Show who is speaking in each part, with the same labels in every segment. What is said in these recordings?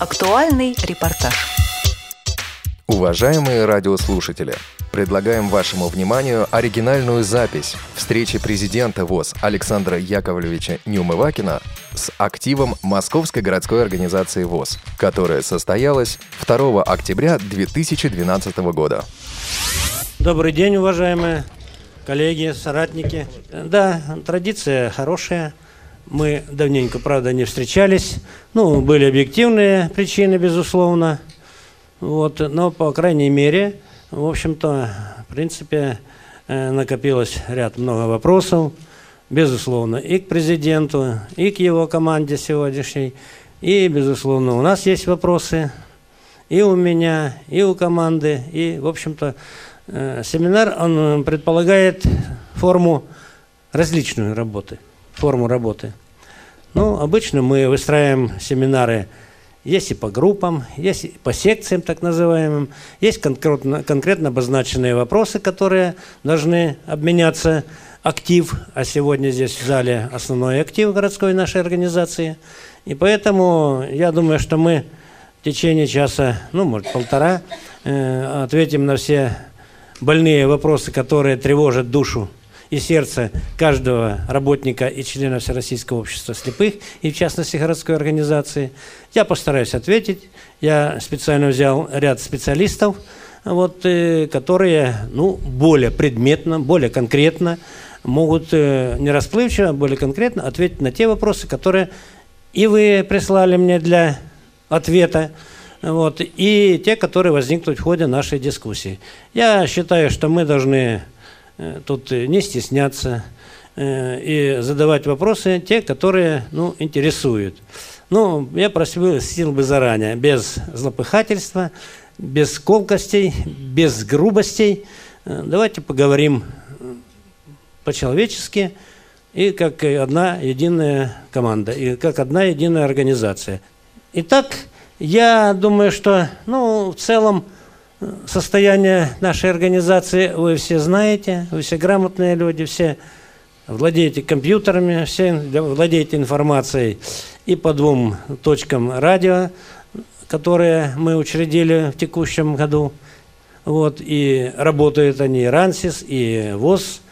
Speaker 1: Актуальный репортаж.
Speaker 2: Уважаемые радиослушатели, предлагаем вашему вниманию оригинальную запись встречи президента ВОЗ Александра Яковлевича Неумывакина с активом Московской городской организации ВОЗ, которая состоялась 2 октября 2012 года.
Speaker 3: Добрый день, уважаемые коллеги, соратники. Да, традиция хорошая. Мы давненько, правда, не встречались. Ну, были объективные причины, безусловно. Вот, но, по крайней мере, в общем-то, в принципе, э, накопилось ряд много вопросов, безусловно, и к президенту, и к его команде сегодняшней. И, безусловно, у нас есть вопросы, и у меня, и у команды. И, в общем-то, э, семинар, он предполагает форму различную работы, форму работы. Ну, обычно мы выстраиваем семинары – есть и по группам, есть и по секциям так называемым, есть конкретно, конкретно обозначенные вопросы, которые должны обменяться актив, а сегодня здесь в зале основной актив городской нашей организации. И поэтому я думаю, что мы в течение часа, ну, может, полтора, э, ответим на все больные вопросы, которые тревожат душу и сердце каждого работника и члена Всероссийского общества слепых, и в частности городской организации. Я постараюсь ответить. Я специально взял ряд специалистов, вот, э, которые ну, более предметно, более конкретно могут э, не расплывчиво, а более конкретно ответить на те вопросы, которые и вы прислали мне для ответа, вот, и те, которые возникнут в ходе нашей дискуссии. Я считаю, что мы должны тут не стесняться э, и задавать вопросы, те, которые ну, интересуют. Ну, я просил сил бы заранее, без злопыхательства, без колкостей, без грубостей. Э, давайте поговорим по-человечески и как одна единая команда, и как одна единая организация. Итак, я думаю, что ну, в целом состояние нашей организации вы все знаете, вы все грамотные люди, все владеете компьютерами, все владеете информацией и по двум точкам радио, которые мы учредили в текущем году. Вот, и работают они и РАНСИС, и ВОЗ,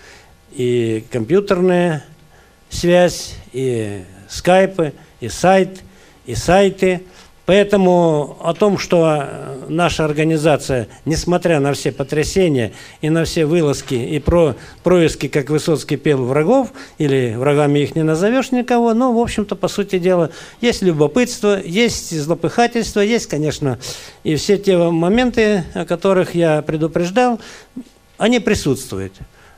Speaker 3: и компьютерная связь, и скайпы, и сайт, и сайты – Поэтому о том, что наша организация, несмотря на все потрясения и на все вылазки и про, происки, как Высоцкий пел, врагов, или врагами их не назовешь никого, но, в общем-то, по сути дела, есть любопытство, есть злопыхательство, есть, конечно, и все те моменты, о которых я предупреждал, они присутствуют.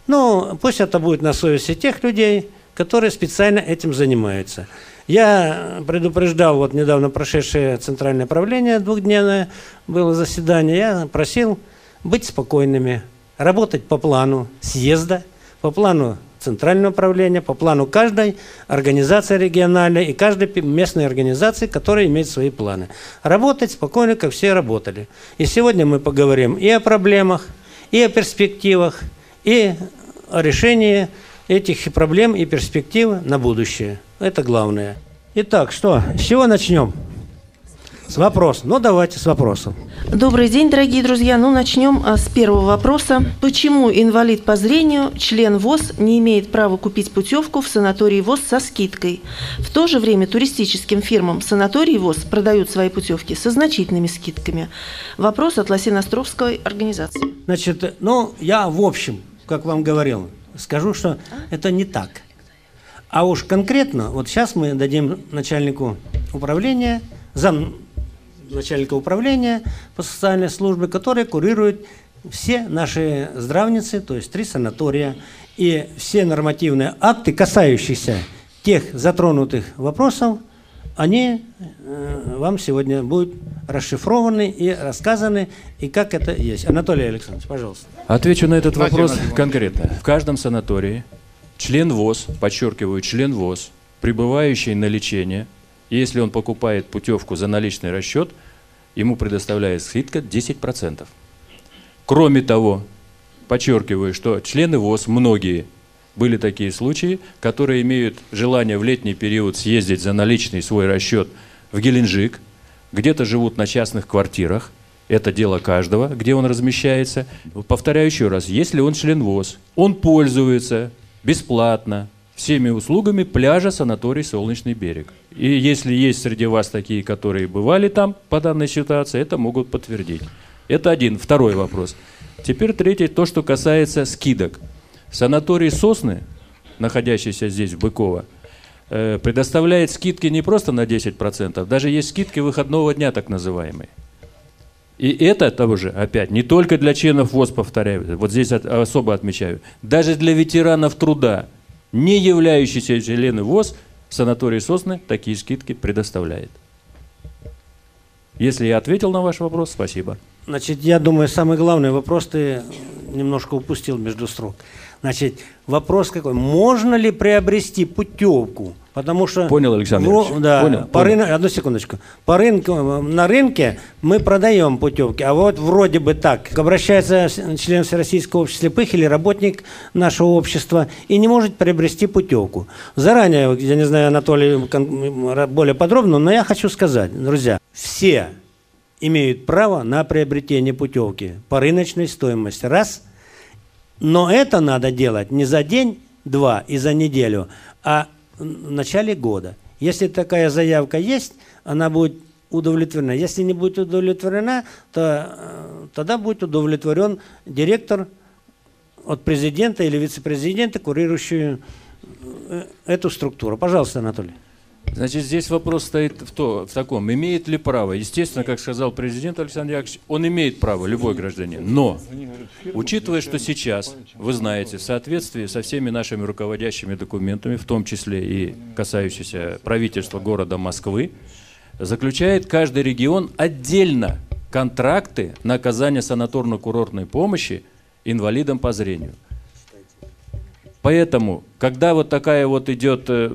Speaker 3: Но пусть это будет на совести тех людей, которые специально этим занимаются. Я предупреждал, вот недавно прошедшее центральное правление двухдневное было заседание, я просил быть спокойными, работать по плану съезда, по плану центрального управления, по плану каждой организации региональной и каждой местной организации, которая имеет свои планы. Работать спокойно, как все работали. И сегодня мы поговорим и о проблемах, и о перспективах, и о решении этих проблем и перспектив на будущее. Это главное. Итак, что, с чего начнем? С вопроса. Ну, давайте с вопросом.
Speaker 4: Добрый день, дорогие друзья. Ну, начнем а, с первого вопроса. Почему инвалид по зрению, член ВОЗ, не имеет права купить путевку в санаторий ВОЗ со скидкой? В то же время туристическим фирмам санаторий ВОЗ продают свои путевки со значительными скидками. Вопрос от Лосиностровской организации.
Speaker 3: Значит, ну, я в общем, как вам говорил, скажу, что это не так. А уж конкретно, вот сейчас мы дадим начальнику управления, зам начальника управления по социальной службе, который курирует все наши здравницы, то есть три санатория, и все нормативные акты, касающиеся тех затронутых вопросов, они э, вам сегодня будут расшифрованы и рассказаны, и как это есть. Анатолий Александрович, пожалуйста.
Speaker 5: Отвечу на этот вопрос конкретно. В каждом санатории член ВОЗ, подчеркиваю, член ВОЗ, пребывающий на лечение, если он покупает путевку за наличный расчет, ему предоставляет скидка 10%. Кроме того, подчеркиваю, что члены ВОЗ, многие, были такие случаи, которые имеют желание в летний период съездить за наличный свой расчет в Геленджик, где-то живут на частных квартирах, это дело каждого, где он размещается. Повторяю еще раз, если он член ВОЗ, он пользуется бесплатно всеми услугами пляжа санаторий «Солнечный берег». И если есть среди вас такие, которые бывали там по данной ситуации, это могут подтвердить. Это один. Второй вопрос. Теперь третий, то, что касается скидок. Санаторий «Сосны», находящийся здесь, в Быково, э, предоставляет скидки не просто на 10%, даже есть скидки выходного дня, так называемые. И это тоже, опять, не только для членов ВОЗ, повторяю, вот здесь особо отмечаю, даже для ветеранов труда, не являющиеся члены ВОЗ, санаторий Сосны такие скидки предоставляет. Если я ответил на ваш вопрос, спасибо.
Speaker 3: Значит, я думаю, самый главный вопрос ты немножко упустил между строк. Значит, вопрос какой? Можно ли приобрести путевку? Потому что...
Speaker 5: Понял, Александр
Speaker 3: ну, да, понял, по понял. Рын... Одну секундочку. По рынку, на рынке мы продаем путевки, а вот вроде бы так. Обращается член Всероссийского общества слепых или работник нашего общества и не может приобрести путевку. Заранее, я не знаю, Анатолий более подробно, но я хочу сказать, друзья, все имеют право на приобретение путевки по рыночной стоимости. Раз. Но это надо делать не за день, два и за неделю, а в начале года. Если такая заявка есть, она будет удовлетворена. Если не будет удовлетворена, то э, тогда будет удовлетворен директор от президента или вице-президента, курирующий э, эту структуру. Пожалуйста, Анатолий.
Speaker 5: Значит, здесь вопрос стоит в, то, в таком, имеет ли право. Естественно, как сказал президент Александр Яковлевич, он имеет право, любой гражданин. Но, учитывая, что сейчас, вы знаете, в соответствии со всеми нашими руководящими документами, в том числе и касающиеся правительства города Москвы, заключает каждый регион отдельно контракты на оказание санаторно-курортной помощи инвалидам по зрению. Поэтому, когда вот такая вот идет э,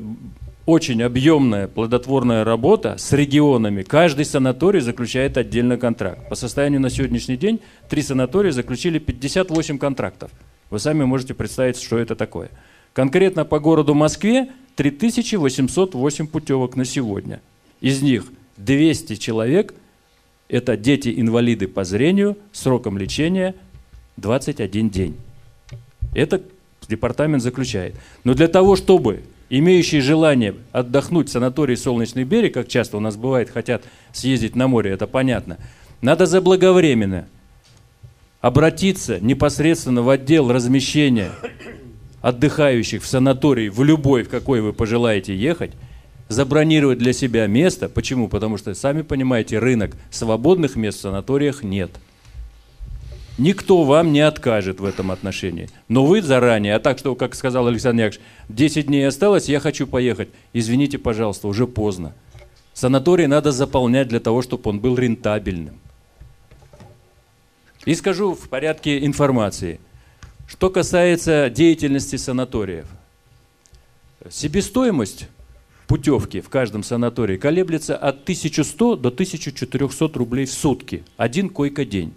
Speaker 5: очень объемная плодотворная работа с регионами. Каждый санаторий заключает отдельный контракт. По состоянию на сегодняшний день три санатория заключили 58 контрактов. Вы сами можете представить, что это такое. Конкретно по городу Москве 3808 путевок на сегодня. Из них 200 человек – это дети-инвалиды по зрению, сроком лечения 21 день. Это департамент заключает. Но для того, чтобы имеющие желание отдохнуть в санатории «Солнечный берег», как часто у нас бывает, хотят съездить на море, это понятно, надо заблаговременно обратиться непосредственно в отдел размещения отдыхающих в санатории, в любой, в какой вы пожелаете ехать, забронировать для себя место. Почему? Потому что, сами понимаете, рынок свободных мест в санаториях нет – Никто вам не откажет в этом отношении. Но вы заранее, а так, что, как сказал Александр Яковлевич, 10 дней осталось, я хочу поехать. Извините, пожалуйста, уже поздно. Санаторий надо заполнять для того, чтобы он был рентабельным. И скажу в порядке информации. Что касается деятельности санаториев. Себестоимость путевки в каждом санатории колеблется от 1100 до 1400 рублей в сутки. Один койко-день.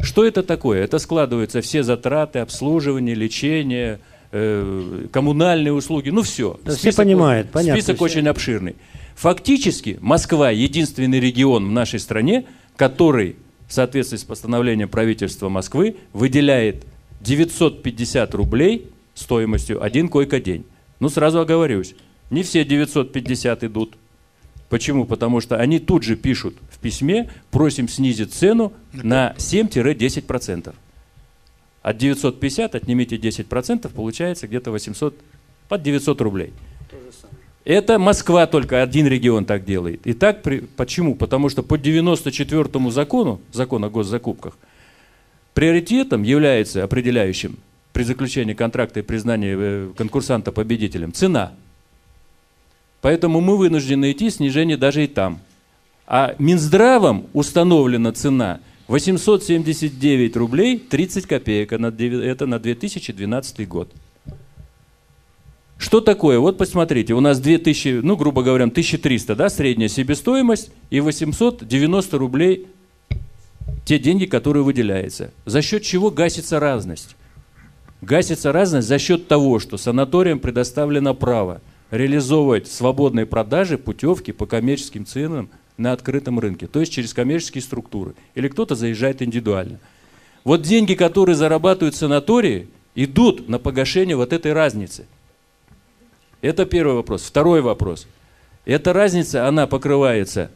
Speaker 5: Что это такое? Это складываются все затраты, обслуживание, лечение, э, коммунальные услуги, ну все.
Speaker 3: Да, список, все понимают, понятно.
Speaker 5: Список все. очень обширный. Фактически Москва единственный регион в нашей стране, который в соответствии с постановлением правительства Москвы выделяет 950 рублей стоимостью один койко-день. Ну, сразу оговорюсь, не все 950 идут Почему? Потому что они тут же пишут в письме, просим снизить цену на 7-10%. От 950 отнимите 10%, получается где-то 800, под 900 рублей. Это Москва только один регион так делает. И так при, почему? Потому что по 94 закону, закон о госзакупках, приоритетом является определяющим при заключении контракта и признании э, конкурсанта победителем цена – Поэтому мы вынуждены идти снижение даже и там. А Минздравом установлена цена 879 рублей 30 копеек. Это на 2012 год. Что такое? Вот посмотрите, у нас 2000, ну, грубо говоря, 1300, да, средняя себестоимость, и 890 рублей те деньги, которые выделяются. За счет чего гасится разность? Гасится разность за счет того, что санаториям предоставлено право – реализовывать свободные продажи путевки по коммерческим ценам на открытом рынке, то есть через коммерческие структуры, или кто-то заезжает индивидуально. Вот деньги, которые зарабатывают санатории, идут на погашение вот этой разницы. Это первый вопрос. Второй вопрос. Эта разница, она покрывается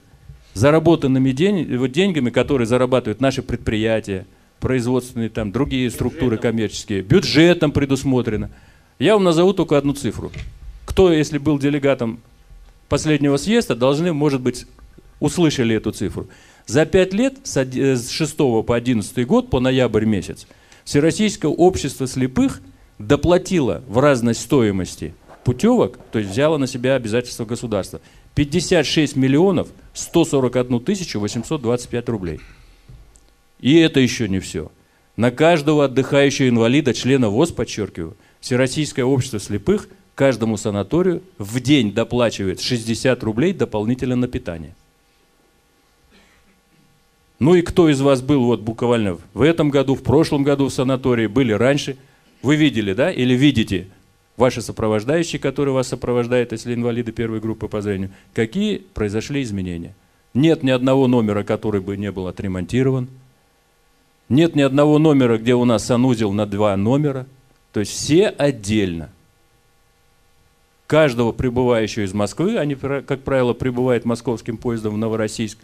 Speaker 5: заработанными день, деньгами, которые зарабатывают наши предприятия, производственные, там, другие структуры коммерческие, бюджетом предусмотрено. Я вам назову только одну цифру. Кто, если был делегатом последнего съезда, должны, может быть, услышали эту цифру. За пять лет, с 6 по 11 год, по ноябрь месяц, Всероссийское общество слепых доплатило в разность стоимости путевок, то есть взяло на себя обязательства государства, 56 миллионов 141 тысячу 825 рублей. И это еще не все. На каждого отдыхающего инвалида, члена ВОЗ, подчеркиваю, Всероссийское общество слепых каждому санаторию в день доплачивает 60 рублей дополнительно на питание. Ну и кто из вас был вот буквально в этом году, в прошлом году в санатории, были раньше? Вы видели, да, или видите ваши сопровождающие, которые вас сопровождают, если инвалиды первой группы по зрению, какие произошли изменения? Нет ни одного номера, который бы не был отремонтирован. Нет ни одного номера, где у нас санузел на два номера. То есть все отдельно. Каждого прибывающего из Москвы, они, как правило, прибывают московским поездом в Новороссийск,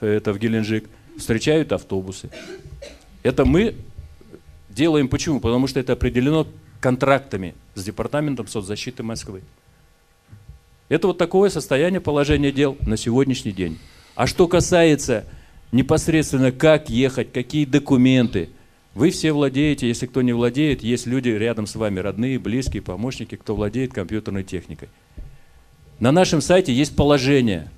Speaker 5: это в Геленджик, встречают автобусы. Это мы делаем почему? Потому что это определено контрактами с Департаментом соцзащиты Москвы. Это вот такое состояние положения дел на сегодняшний день. А что касается непосредственно как ехать, какие документы, вы все владеете, если кто не владеет, есть люди рядом с вами, родные, близкие, помощники, кто владеет компьютерной техникой. На нашем сайте есть положение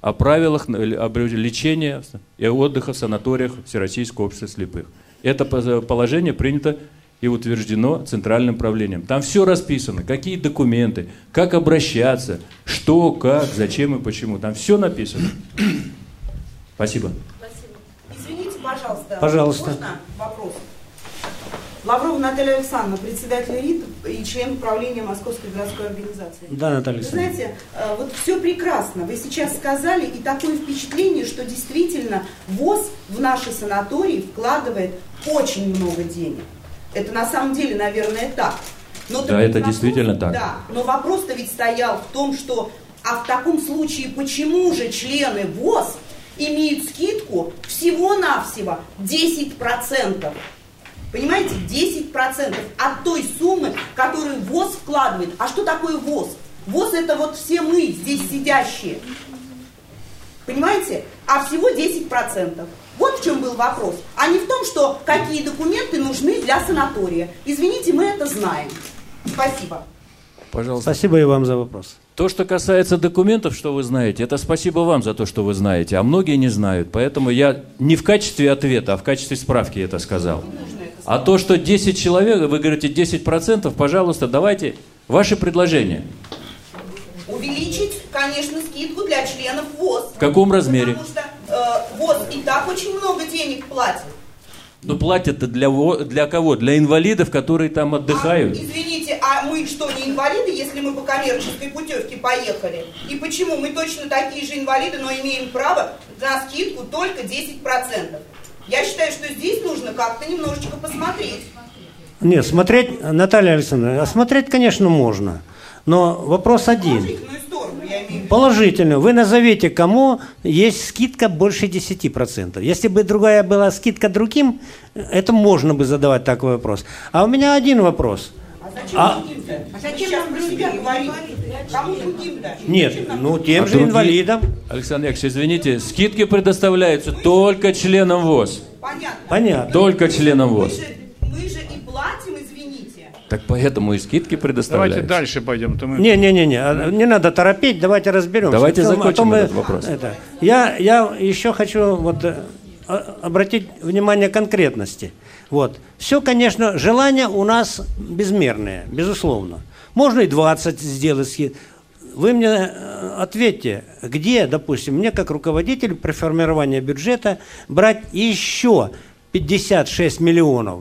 Speaker 5: о правилах лечения и отдыха в санаториях Всероссийского общества слепых. Это положение принято и утверждено Центральным правлением. Там все расписано, какие документы, как обращаться, что, как, зачем и почему. Там все написано. Спасибо.
Speaker 1: Пожалуйста.
Speaker 3: Пожалуйста.
Speaker 1: Можно вопрос? Лаврова Наталья Александровна, председатель РИТ и член управления Московской городской организации.
Speaker 3: Да, Наталья
Speaker 1: Вы
Speaker 3: Александровна.
Speaker 1: знаете, э, вот все прекрасно. Вы сейчас сказали, и такое впечатление, что действительно ВОЗ в наши санатории вкладывает очень много денег. Это на самом деле, наверное, так. Но
Speaker 5: Да, это действительно так.
Speaker 1: Да, но вопрос-то ведь стоял в том, что а в таком случае почему же члены ВОЗ имеют скидку всего-навсего 10%? Понимаете, 10% от той суммы, которую ВОЗ вкладывает. А что такое ВОЗ? ВОЗ это вот все мы здесь сидящие. Понимаете? А всего 10%. Вот в чем был вопрос. А не в том, что какие документы нужны для санатория. Извините, мы это знаем. Спасибо.
Speaker 5: Пожалуйста.
Speaker 3: Спасибо и вам за вопрос.
Speaker 5: То, что касается документов, что вы знаете, это спасибо вам за то, что вы знаете, а многие не знают. Поэтому я не в качестве ответа, а в качестве справки это сказал. А то, что 10 человек, вы говорите 10%, пожалуйста, давайте ваши предложения.
Speaker 1: Увеличить, конечно, скидку для членов ВОЗ.
Speaker 5: В каком размере?
Speaker 1: Потому что э, ВОЗ и так очень много денег платит.
Speaker 5: Ну, платят-то для, во- для кого? Для инвалидов, которые там отдыхают.
Speaker 1: А, извините, а мы что, не инвалиды, если мы по коммерческой путевке поехали? И почему? Мы точно такие же инвалиды, но имеем право на скидку только 10%. Я считаю, что здесь нужно как-то немножечко посмотреть.
Speaker 3: Нет, смотреть, Наталья Александровна, а смотреть, конечно, можно. Но вопрос один.
Speaker 1: Положительную сторону,
Speaker 3: Положительно. Вы назовите, кому есть скидка больше 10%. Если бы другая была скидка другим, это можно бы задавать такой вопрос. А у меня один вопрос.
Speaker 1: А зачем
Speaker 3: А-
Speaker 1: другим-то? А зачем себя говорить? Кому другим-то?
Speaker 3: Нет,
Speaker 1: нам
Speaker 3: ну тем
Speaker 5: А
Speaker 3: же
Speaker 5: другие-
Speaker 3: инвалидам.
Speaker 5: Александр Яковлевич, извините, скидки предоставляются только членам ВОЗ.
Speaker 1: Понятно.
Speaker 3: Понятно.
Speaker 5: Только членам
Speaker 1: Мы
Speaker 5: ВОЗ.
Speaker 1: же, мы же и платим.
Speaker 5: Так поэтому и скидки предоставляются.
Speaker 6: Давайте дальше пойдем. То мы...
Speaker 3: Не-не-не, а, не надо торопить, давайте разберемся.
Speaker 5: Давайте
Speaker 3: А
Speaker 5: закончим
Speaker 3: мы-
Speaker 5: этот вопрос.
Speaker 3: это, я, я еще хочу вот, э, обратить внимание конкретности. Вот. Все, конечно, желания у нас безмерные, безусловно. Можно и 20 сделать. ски- Вы мне э, ответьте, где, допустим, мне как руководитель при формировании бюджета брать еще 56 миллионов?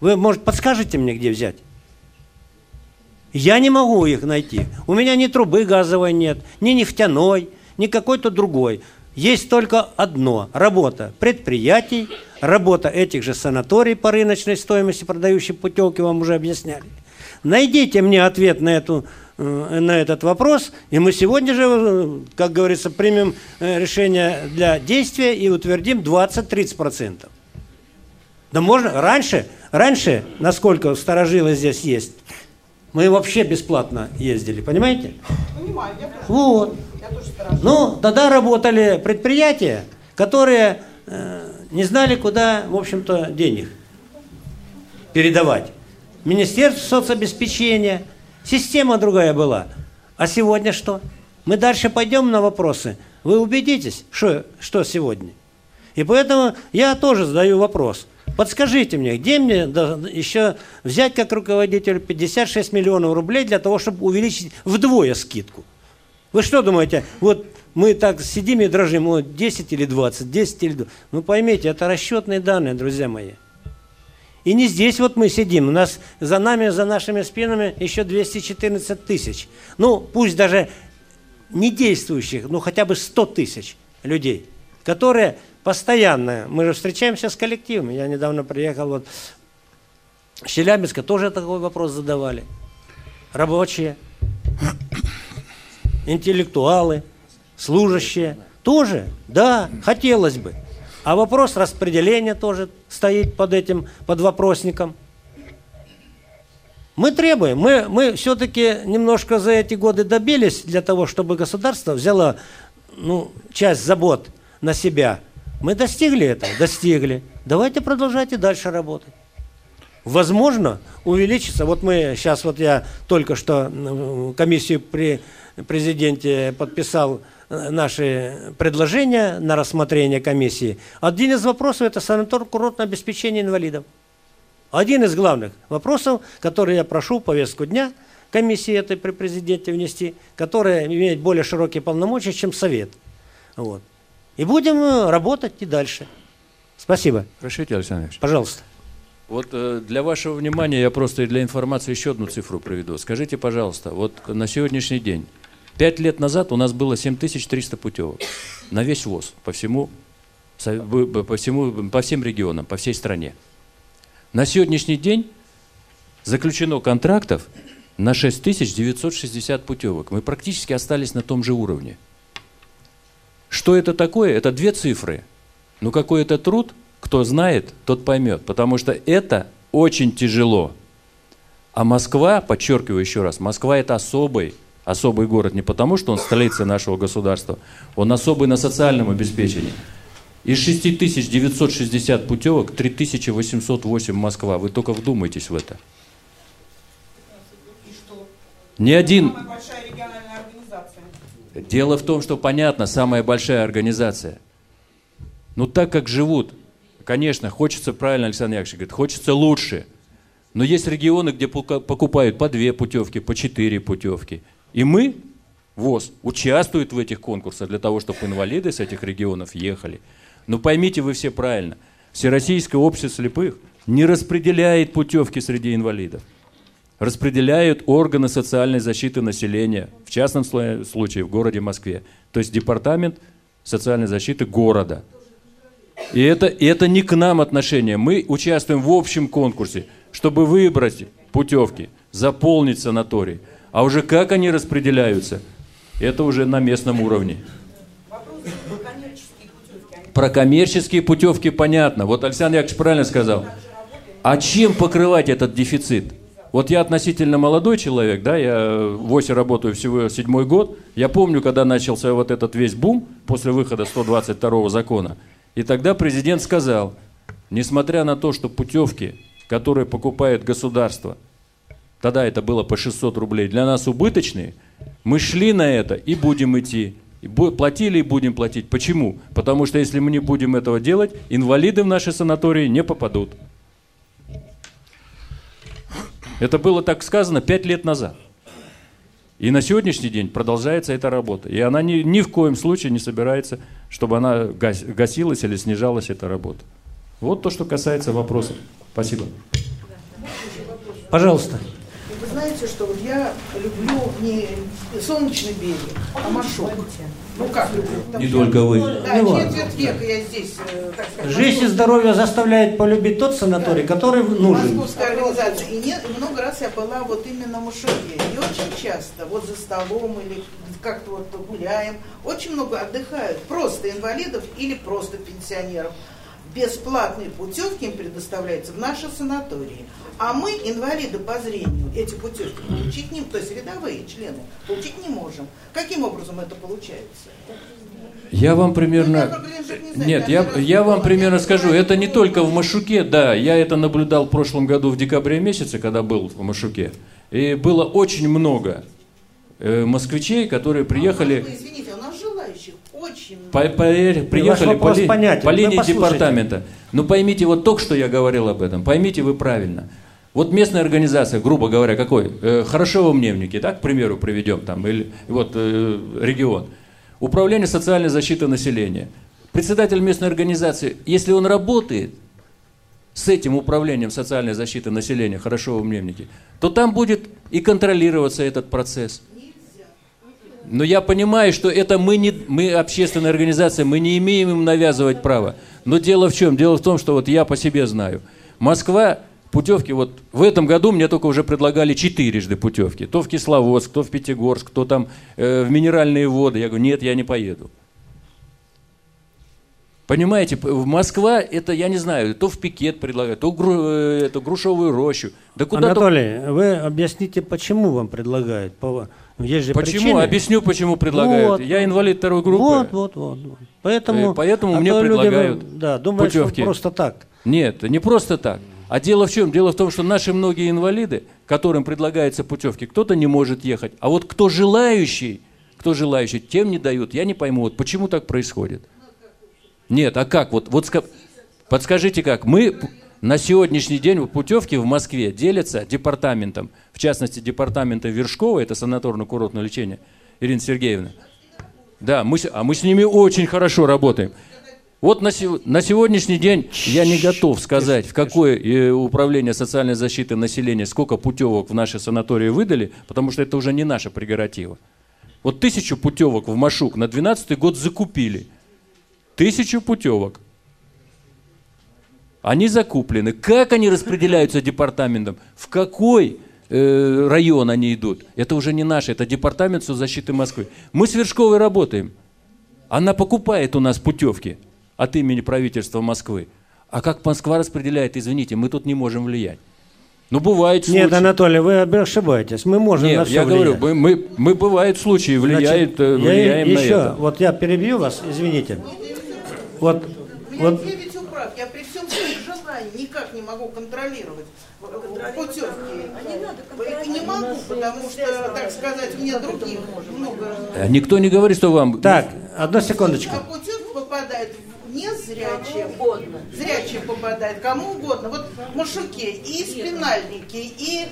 Speaker 3: Вы, может, подскажете мне, где взять? Я не могу их найти. У меня ни трубы газовой нет, ни нефтяной, ни какой-то другой. Есть только одно – работа предприятий, работа этих же санаторий по рыночной стоимости, продающих путевки, вам уже объясняли. Найдите мне ответ на, эту, э, на этот вопрос, и мы сегодня же, э, как говорится, примем э, решение для действия и утвердим 20-30%. Да можно, раньше, раньше, насколько сторожилы здесь есть, мы вообще бесплатно ездили, понимаете? Понимаю, я тоже. Вот. Я тоже ну, тогда работали предприятия, которые э, не знали, куда, в общем-то, денег передавать. Министерство соцобеспечения, система другая была. А сегодня что? Мы дальше пойдем на вопросы. Вы убедитесь, что, что сегодня. И поэтому я тоже задаю вопрос. Подскажите мне, где мне еще взять как руководитель 56 миллионов рублей для того, чтобы увеличить вдвое скидку? Вы что думаете, вот мы так сидим и дрожим, вот 10 или 20, 10 или 20. Ну поймите, это расчетные данные, друзья мои. И не здесь вот мы сидим, у нас за нами, за нашими спинами еще 214 тысяч. Ну, пусть даже не действующих, ну хотя бы 100 тысяч людей, которые постоянно, мы же встречаемся с коллективами. Я недавно приехал вот с Челябинска, тоже такой вопрос задавали. Рабочие, интеллектуалы, служащие. Тоже, да, хотелось бы. А вопрос распределения тоже стоит под этим, под вопросником. Мы требуем, мы, мы все-таки немножко за эти годы добились для того, чтобы государство взяло ну, часть забот на себя. Мы достигли этого, достигли. Давайте продолжать и дальше работать. Возможно, увеличится. Вот мы сейчас, вот я только что комиссию при президенте подписал Э, наши предложения на рассмотрение комиссии. Один из вопросов – это санаторно-курортное обеспечение инвалидов. Один из главных вопросов, который я прошу повестку дня комиссии этой при президенте внести, которая имеет более широкие полномочия, чем Совет. Вот. И будем э, работать и дальше. Спасибо.
Speaker 5: Разрешите, Александр Ильич?
Speaker 3: Пожалуйста.
Speaker 5: Вот э, для вашего внимания я просто и для информации еще одну цифру приведу. Скажите, пожалуйста, вот на сегодняшний день Пять лет назад у нас было 7300 путевок на весь ВОЗ, по всему, по, всему, по всем регионам, по всей стране. На сегодняшний день заключено контрактов на 6960 путевок. Мы практически остались на том же уровне. Что это такое? Это две цифры. Но какой это труд, кто знает, тот поймет. Потому что это очень тяжело. А Москва, подчеркиваю еще раз, Москва это особый особый город не потому, что он столица нашего государства, он особый на социальном обеспечении. Из 6960 путевок 3808 Москва. Вы только вдумайтесь в это. Ни один... Дело в том, что понятно, самая большая организация. Но так как живут, конечно, хочется, правильно Александр Яковлевич говорит, хочется лучше. Но есть регионы, где покупают по две путевки, по четыре путевки. И мы, ВОЗ, участвует в этих конкурсах для того, чтобы инвалиды с этих регионов ехали. Но поймите вы все правильно, Всероссийское общество слепых не распределяет путевки среди инвалидов. Распределяют органы социальной защиты населения, в частном случае в городе Москве. То есть департамент социальной защиты города. И это, и это не к нам отношение. Мы участвуем в общем конкурсе, чтобы выбрать путевки, заполнить санаторий. А уже как они распределяются, это уже на местном уровне. Про коммерческие путевки понятно. Вот Александр Яковлевич правильно сказал. А чем покрывать этот дефицит? Вот я относительно молодой человек, да, я в ОСИ работаю всего седьмой год. Я помню, когда начался вот этот весь бум после выхода 122 закона. И тогда президент сказал, несмотря на то, что путевки, которые покупает государство – тогда это было по 600 рублей, для нас убыточные, мы шли на это и будем идти. И платили и будем платить. Почему? Потому что если мы не будем этого делать, инвалиды в наши санатории не попадут. Это было так сказано пять лет назад. И на сегодняшний день продолжается эта работа. И она ни, ни в коем случае не собирается, чтобы она гасилась или снижалась, эта работа. Вот то, что касается вопросов. Спасибо.
Speaker 3: Пожалуйста
Speaker 1: знаете,
Speaker 6: знаете что, вот я люблю не солнечный берег, а Машок. Ну как?
Speaker 5: Не только вы.
Speaker 6: Да,
Speaker 3: Ну,
Speaker 6: четверть века я здесь, э, так сказать,
Speaker 3: Жизнь и здоровье заставляет полюбить тот санаторий, который нужен.
Speaker 6: Московская организация. И, не- и много раз я была вот именно в Машуке. И очень часто вот за столом или как-то вот гуляем, очень много отдыхают просто инвалидов или просто пенсионеров. Бесплатные путевки им предоставляются в наши санатории. А мы, инвалиды по зрению, эти путевки получить не то есть рядовые члены, получить не можем. Каким образом это получается?
Speaker 5: Я вам примерно...
Speaker 6: Ну,
Speaker 5: Нет, я, я вам примерно скажу. Это не только в Машуке, да. Я это наблюдал в прошлом году в декабре месяце, когда был в Машуке. И было очень много э, москвичей, которые приехали...
Speaker 6: А, Извините, очень
Speaker 5: По- поверь, приехали по,
Speaker 3: понятен.
Speaker 5: по линии департамента. Но поймите, вот только что я говорил об этом, поймите вы правильно. Вот местная организация, грубо говоря, какой? Э, Хорошево мневники, так, к примеру, приведем там, или вот э, регион. Управление социальной защиты населения. Председатель местной организации, если он работает с этим управлением социальной защиты населения, Хорошево мневники, то там будет и контролироваться этот процесс. Но я понимаю, что это мы, не, мы общественная организация, мы не имеем им навязывать право. Но дело в чем? Дело в том, что вот я по себе знаю. Москва, путевки, вот в этом году мне только уже предлагали четырежды путевки. То в Кисловодск, то в Пятигорск, то там э, в Минеральные воды. Я говорю, нет, я не поеду. Понимаете, в Москва, это, я не знаю, то в пикет предлагают, то гру, э, эту грушевую рощу. Да куда то
Speaker 3: Анатолий, вы объясните, почему вам предлагают? По- Есть же
Speaker 5: Почему?
Speaker 3: причины.
Speaker 5: Объясню, почему предлагают.
Speaker 3: Вот.
Speaker 5: Я инвалид второй группы.
Speaker 3: Вот, вот, вот. вот. Поэтому,
Speaker 5: поэтому
Speaker 3: а
Speaker 5: мне
Speaker 3: то люди,
Speaker 5: предлагают
Speaker 3: да, думают, что
Speaker 5: путевки.
Speaker 3: просто так.
Speaker 5: Нет, не просто так. А дело в чем? Дело в том, что наши многие инвалиды, которым предлагаются путевки, кто-то не может ехать. А вот кто желающий, кто желающий, тем не дают. Я не пойму, вот почему так происходит. Нет, а как? Вот, вот ска- подскажите как. Мы на сегодняшний день путевки в Москве делятся департаментом, в частности департаментом Вершкова, это санаторно-курортное лечение, Ирина Сергеевна. Да, мы, а мы с ними очень хорошо работаем. Вот на, на сегодняшний день я не готов сказать, в какое э, управление социальной защиты населения сколько путевок в наши санатории выдали, потому что это уже не наша прерогатива. Вот тысячу путевок в Машук на 12 год закупили. Тысячу путевок. Они закуплены. Как они распределяются департаментом? В какой э, район они идут? Это уже не наше, это департамент соцзащиты Москвы. Мы с Вершковой работаем. Она покупает у нас путевки от имени правительства Москвы. А как Москва распределяет, извините, мы тут не можем влиять. Ну, бывает случаи.
Speaker 3: Нет, Анатолий, вы ошибаетесь. Мы можем на
Speaker 5: Нет,
Speaker 3: все
Speaker 5: я говорю,
Speaker 3: влиять.
Speaker 5: мы, мы, мы бывают случаи, влияет,
Speaker 3: Значит,
Speaker 5: э,
Speaker 3: я
Speaker 5: влияем на
Speaker 3: еще,
Speaker 5: это.
Speaker 3: вот я перебью вас, извините. Вот,
Speaker 6: Меня
Speaker 3: вот
Speaker 6: никак не могу контролировать э, путевки. И не могу, потому что, так сказать, у меня других много.
Speaker 5: А Никто не говорит, что вам...
Speaker 3: так, одну секундочку.
Speaker 6: А путевка попадает в незрячие. Зрячие попадает, кому угодно. Вот машуке и спинальники, и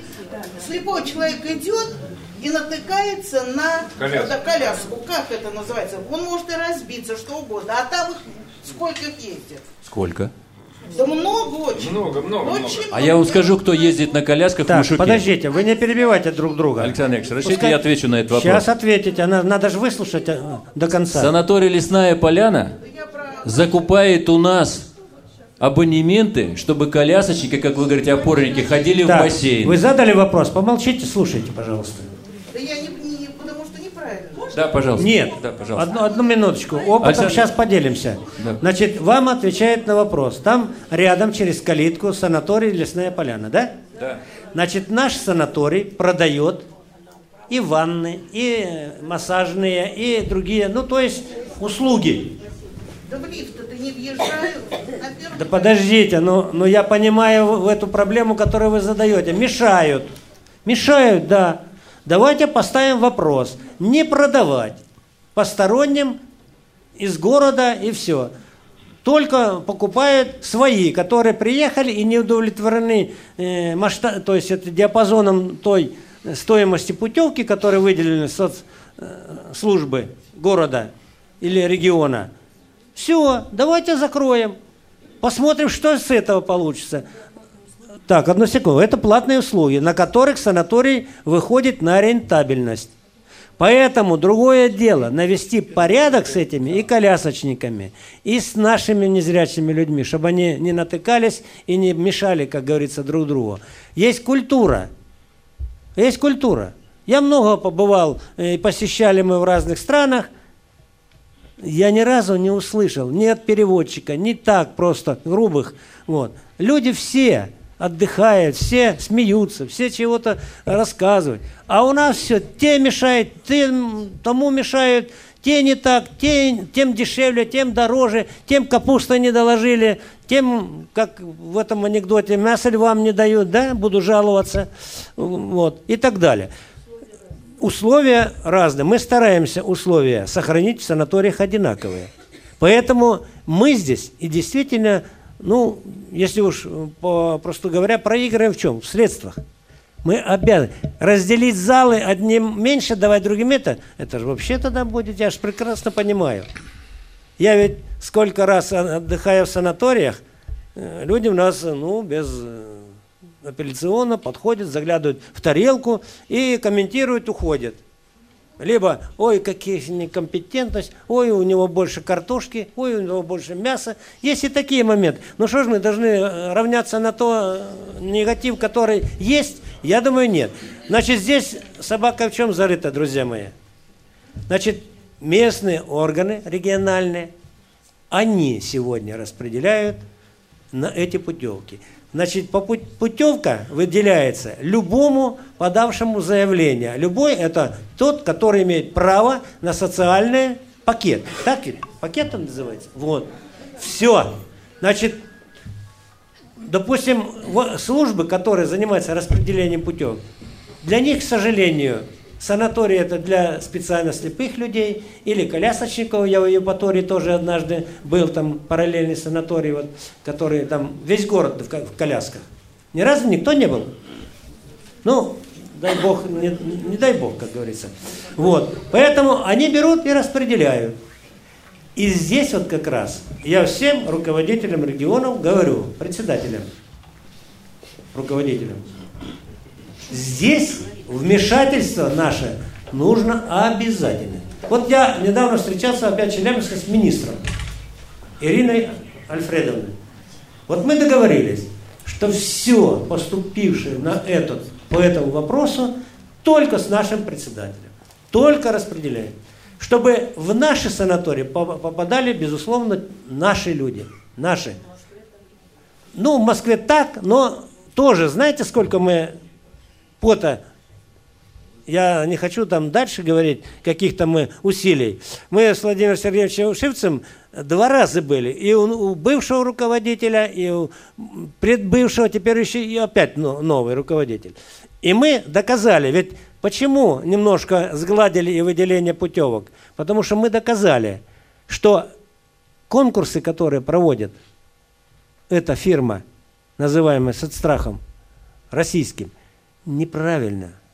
Speaker 6: слепой человек идет и натыкается на
Speaker 7: Коляску.
Speaker 6: да, коляску. Как это называется? Он может и разбиться, что угодно. А там их сколько их ездит?
Speaker 5: Сколько?
Speaker 6: Да много очень.
Speaker 7: Много, много, много.
Speaker 6: Очень
Speaker 5: А я вам скажу, кто ездит на колясках в
Speaker 3: Так,
Speaker 5: Машуке.
Speaker 3: подождите, вы не перебивайте друг друга.
Speaker 5: Александр Яковлевич, разрешите
Speaker 3: Пускай-
Speaker 5: я отвечу на этот вопрос?
Speaker 3: Сейчас ответите, она, надо же выслушать э, до конца.
Speaker 5: Санаторий «Лесная поляна» закупает у нас абонементы, чтобы колясочники, как вы говорите, опорники, ходили в
Speaker 3: Так,
Speaker 5: бассейн.
Speaker 3: Вы задали вопрос, помолчите, слушайте, пожалуйста.
Speaker 6: Да я не, не- потому что неправильно.
Speaker 5: Да, пожалуйста.
Speaker 3: Нет,
Speaker 5: Да, пожалуйста.
Speaker 3: одну, одну минуточку. Опытом
Speaker 5: Александр-
Speaker 3: сейчас поделимся.
Speaker 5: Да.
Speaker 3: Значит, вам отвечает на вопрос. Там рядом через калитку санаторий Лесная Поляна, да?
Speaker 5: Да.
Speaker 3: Значит, наш санаторий продает и ванны, и массажные, и другие, ну, то есть услуги.
Speaker 6: Да в лифт-то не въезжаю.
Speaker 3: Да подождите, ну, ну я понимаю в эту проблему, которую вы задаете. Мешают. Мешают, да. Давайте поставим вопрос. Не продавать посторонним из города и все. Только покупают свои, которые приехали и не удовлетворены э, масштаб, то есть это диапазоном той стоимости путевки, которые выделены соцслужбы города или региона. Все, давайте закроем. Посмотрим, что с этого получится. Так, одну секунду. Это платные услуги, на которых санаторий выходит на рентабельность. Поэтому другое дело навести порядок с этими и колясочниками, и с нашими незрячими людьми, чтобы они не натыкались и не мешали, как говорится, друг другу. Есть культура. Есть культура. Я много побывал, э, посещали мы в разных странах. Я ни разу не услышал ни от переводчика, ни так просто грубых. Вот. Люди все отдыхают, все смеются, все чего-то рассказывают. А у нас все, те мешают, тем, тому мешают, те не так, те, тем дешевле, тем дороже, тем капуста не доложили, тем, как в этом анекдоте, мясо львам не дают, да, буду жаловаться, вот, и так далее. Условия разные. Мы стараемся условия сохранить в санаториях одинаковые. Поэтому мы здесь и действительно ну, если уж, э, по, просто говоря, проигрываем в чем? В средствах. Мы обязаны разделить залы, одним меньше, давать другим это. Это же вообще тогда будет, я же прекрасно понимаю. Я ведь сколько раз отдыхаю в санаториях, э, люди у нас, ну, без э, апелляционно подходят, заглядывают в тарелку и комментируют, уходят. Либо, ой, какие некомпетентность, ой, у него больше картошки, ой, у него больше мяса. Есть и такие моменты. Ну что ж мы должны э, равняться на то э, негатив, который есть? Я думаю, нет. Значит, здесь собака в чем зарыта, друзья мои? Значит, местные органы региональные, они сегодня распределяют на эти путевки. Значит, путевка выделяется любому подавшему заявление. Любой – это тот, который имеет право на социальный пакет. Так? Пакет он называется? Вот. Все. Значит, допустим, службы, которые занимаются распределением путевок, для них, к сожалению, Санаторий это для специально слепых людей или колясочников. Я в Евпатории тоже однажды был, там параллельный санаторий, вот, который там весь город в колясках. Ни разу никто не был. Ну, дай бог, не, не дай бог, как говорится. Вот. Поэтому они берут и распределяют. И здесь вот как раз я всем руководителям регионов говорю, председателям, руководителям, здесь вмешательство наше нужно обязательно. Вот я недавно встречался опять в Челябинске с министром Ириной Альфредовной. Вот мы договорились, что все поступившее на этот, по этому вопросу только с нашим председателем. Только распределяем. Чтобы в наши санатории попадали, безусловно, наши люди. Наши. Ну, в Москве так, но тоже, знаете, сколько мы пота я не хочу там дальше говорить каких-то мы усилий. Мы с Владимиром Сергеевичем Шивцем два раза были. И у, у бывшего руководителя, и у предбывшего, теперь еще и опять новый руководитель. И мы доказали, ведь почему немножко сгладили и выделение путевок? Потому что мы доказали, что конкурсы, которые проводит эта фирма, называемая соцстрахом российским, неправильно –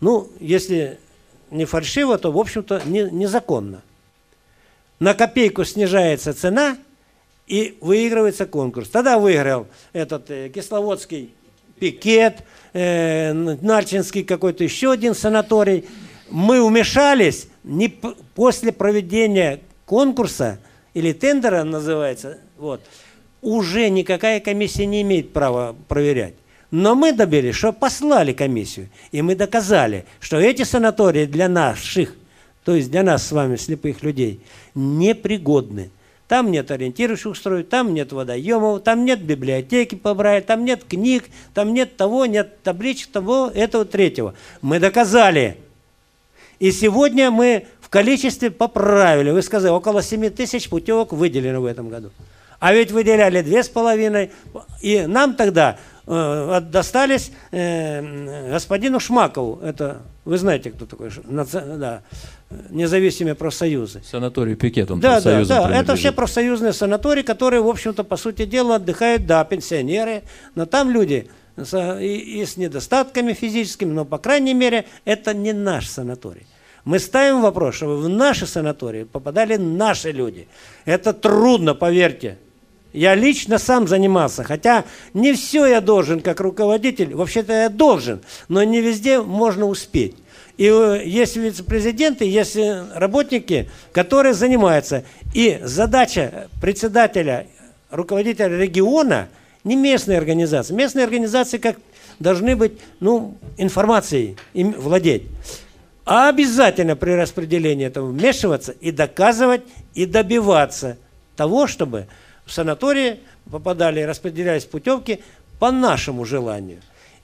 Speaker 3: ну, если не фальшиво, то, в общем-то, не, незаконно. На копейку снижается цена, и выигрывается конкурс. Тогда выиграл этот э, Кисловодский пикет, э, Нальчинский какой-то еще один санаторий. Мы вмешались не после проведения конкурса, или тендера называется, вот, уже никакая комиссия не имеет права проверять. Но мы добились, что послали комиссию, и мы доказали, что эти санатории для наших, то есть для нас с вами, слепых людей, непригодны. Там нет ориентирующих устройств, там нет водоемов, там нет библиотеки побрать, там нет книг, там нет того, нет табличек того, этого, третьего. Мы доказали. И сегодня мы в количестве поправили. Вы сказали, около 7 тысяч путевок выделено в этом году. А ведь выделяли две с половиной. И нам тогда достались э, господину Шмакову. Это вы знаете, кто такой? Да, независимые профсоюзы.
Speaker 5: Санаторий Пикет, он
Speaker 3: да, да, да, это все профсоюзные санатории, которые, в общем-то, по сути дела, отдыхают, да, пенсионеры, но там люди с, и, и с недостатками физическими, но, по крайней мере, это не наш санаторий. Мы ставим вопрос, чтобы в наши санатории попадали наши люди. Это трудно, поверьте. Я лично сам занимался, хотя не все я должен как руководитель, вообще-то я должен, но не везде можно успеть. И э, есть вице-президенты, есть работники, которые занимаются. И задача председателя, руководителя региона, не местные организации. Местные организации как должны быть ну, информацией, им владеть. А обязательно при распределении этого вмешиваться и доказывать, и добиваться того, чтобы в санатории попадали и распределялись путевки по нашему желанию.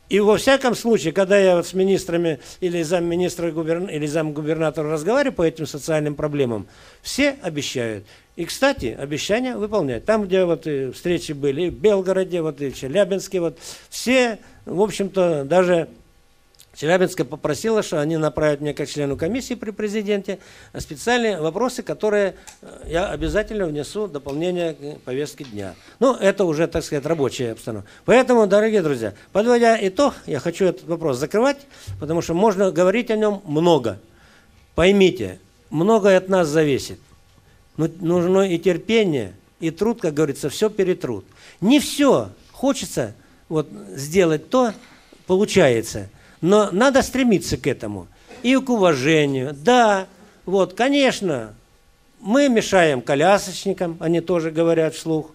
Speaker 3: И во всяком случае, когда я вот с министрами или замминистра губерн... или замгубернатора разговариваю по этим социальным проблемам, все обещают. И, кстати, обещания выполняют. Там, где вот встречи были, и в Белгороде, вот и в Челябинске, вот все, в общем-то, даже Челябинская попросила, что они направят мне как члену комиссии при президенте специальные вопросы, которые э, я обязательно внесу дополнение к повестке дня. Ну, это уже, так сказать, рабочая обстановка. Поэтому, дорогие друзья, подводя итог, я хочу этот вопрос закрывать, потому что можно говорить о нем много. Поймите, многое от нас зависит. Но нужно и терпение, и труд, как говорится, все перетрут. Не все хочется вот, сделать то, получается – но надо стремиться к этому. И к уважению. Да, вот, конечно, мы мешаем колясочникам, они тоже говорят вслух.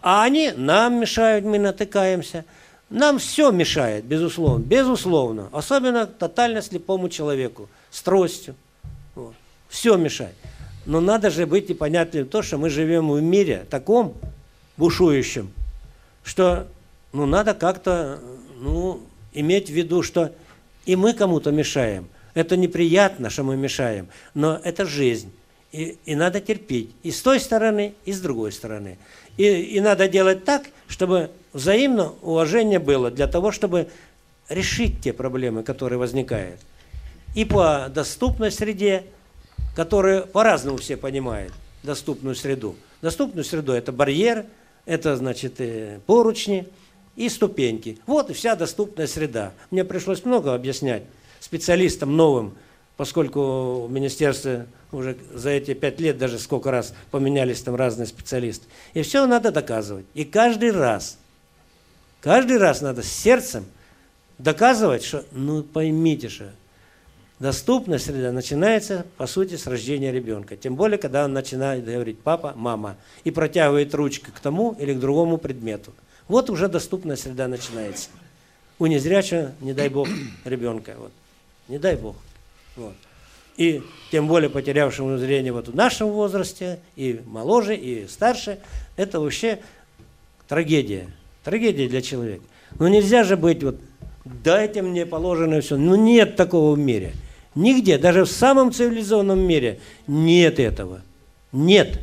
Speaker 3: А они нам мешают, мы натыкаемся. Нам все мешает, безусловно, безусловно. Особенно тотально слепому человеку, с тростью. Вот. Все мешает. Но надо же быть и понятным то, что мы живем в мире таком бушующем, что ну, надо как-то ну, иметь в виду, что и мы кому-то мешаем. Это неприятно, что мы мешаем, но это жизнь. И, и надо терпеть и с той стороны, и с другой стороны. И, и надо делать так, чтобы взаимно уважение было для того, чтобы решить те проблемы, которые возникают. И по доступной среде, которую по-разному все понимают, доступную среду. Доступную среду – это барьер, это, значит, э, поручни – и ступеньки. Вот и вся доступная среда. Мне пришлось много объяснять специалистам новым, поскольку в министерстве уже за эти пять лет даже сколько раз поменялись там разные специалисты. И все надо доказывать. И каждый раз, каждый раз надо с сердцем доказывать, что, ну поймите же, доступная среда начинается, по сути, с рождения ребенка. Тем более, когда он начинает говорить папа, мама, и протягивает ручкой к тому или к другому предмету. Вот уже доступная среда начинается. У незрячего, не дай бог, ребенка. Вот. Не дай бог. Вот. И тем более потерявшему зрение вот в нашем возрасте, и моложе, и старше, это вообще трагедия. Трагедия для человека. Но нельзя же быть вот, дайте мне положенное все. Ну нет такого в мире. Нигде, даже в самом цивилизованном мире нет этого. Нет.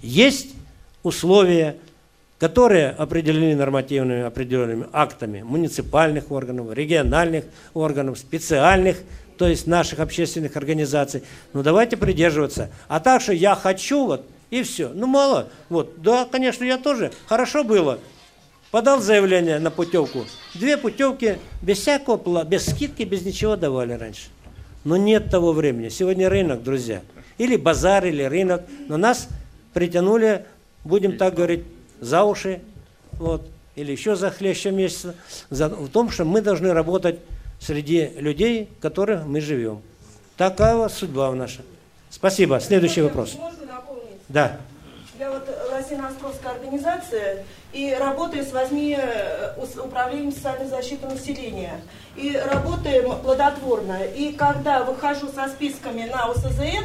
Speaker 3: Есть условия которые определены нормативными определенными актами муниципальных органов, региональных органов, специальных, то есть наших общественных организаций. Ну давайте придерживаться. А так, что я хочу, вот, и все. Ну мало. Вот, да, конечно, я тоже. Хорошо было. Подал заявление на путевку. Две путевки без всякого, без скидки, без ничего давали раньше. Но нет того времени. Сегодня рынок, друзья. Или базар, или рынок. Но нас притянули, будем так говорить, за уши, вот, или еще за хлеща месяца, за, в том, что мы должны работать среди людей, которых мы живем. Такая судьба наша. Спасибо. Следующий вопрос.
Speaker 7: Можно напомнить?
Speaker 3: Да.
Speaker 7: Я вот Российско-Московская организация и работаю с восьми э, управлением социальной защиты населения. И работаем плодотворно. И когда выхожу со списками на УСЗН,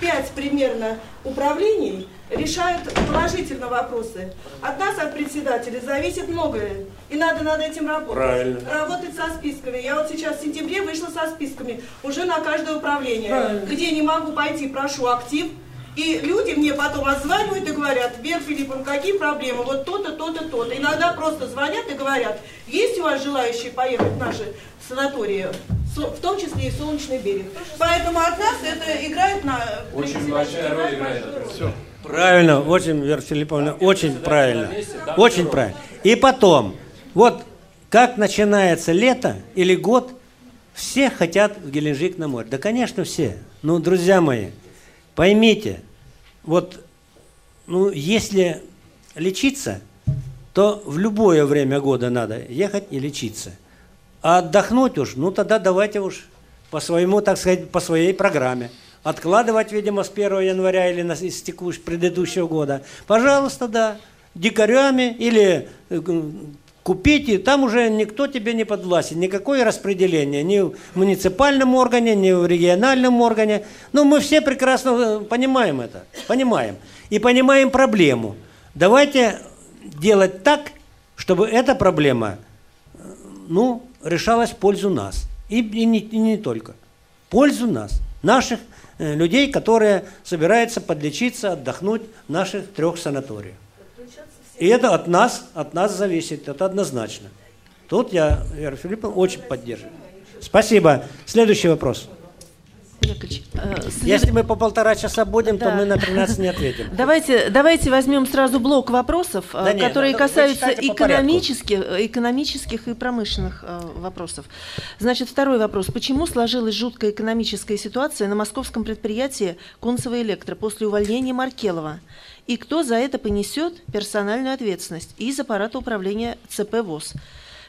Speaker 7: пять примерно управлений решают положительно вопросы. От нас, от председателя, зависит многое. И надо над этим работать.
Speaker 3: Правильно.
Speaker 7: Работать со списками. Я вот сейчас в сентябре вышла со списками уже на каждое управление.
Speaker 3: Правильно.
Speaker 7: Где не могу пойти, прошу актив. И люди мне потом отзванивают и говорят, Вера Филипповна, какие проблемы? Вот то-то, то-то, то-то. Иногда просто звонят и говорят, есть у вас желающие поехать в наши санатории? в том числе и солнечный берег. Поэтому от нас это играет на...
Speaker 5: Очень большая роль играет.
Speaker 3: Все. Правильно, очень, Вера Филипповна, очень правильно. Очень правильно. И потом, вот как начинается лето или год, все хотят в Геленджик на море. Да, конечно, все. Ну, друзья мои, поймите, вот, ну, если лечиться, то в любое время года надо ехать и лечиться. А отдохнуть уж, ну тогда давайте уж по своему, так сказать, по своей программе. Откладывать, видимо, с 1 января или на, из текущего, предыдущего года. Пожалуйста, да, дикарями или э, купите, там уже никто тебе не подвластен, никакое распределение, ни в муниципальном органе, ни в региональном органе. Ну, мы все прекрасно э, понимаем это, понимаем. И понимаем проблему. Давайте делать так, чтобы эта проблема, э, ну, решалась в пользу нас. И, и, не, и не только. Пользу нас, наших людей, которые собираются подлечиться, отдохнуть в наших трех санаториях. И это от нас, от нас зависит, это однозначно. Тут я, Вера Филипповна, очень поддерживаю. Спасибо. Следующий вопрос. Яковлевич, э, след... Если мы по полтора часа будем, да. то мы на 13 не ответим.
Speaker 4: Давайте, давайте возьмем сразу блок вопросов, э, да которые нет, ну, касаются экономических, экономических и промышленных э, вопросов. Значит, второй вопрос. Почему сложилась жуткая экономическая ситуация на московском предприятии Кунцево Электро после увольнения Маркелова? И кто за это понесет персональную ответственность из аппарата управления ЦП ВОЗ?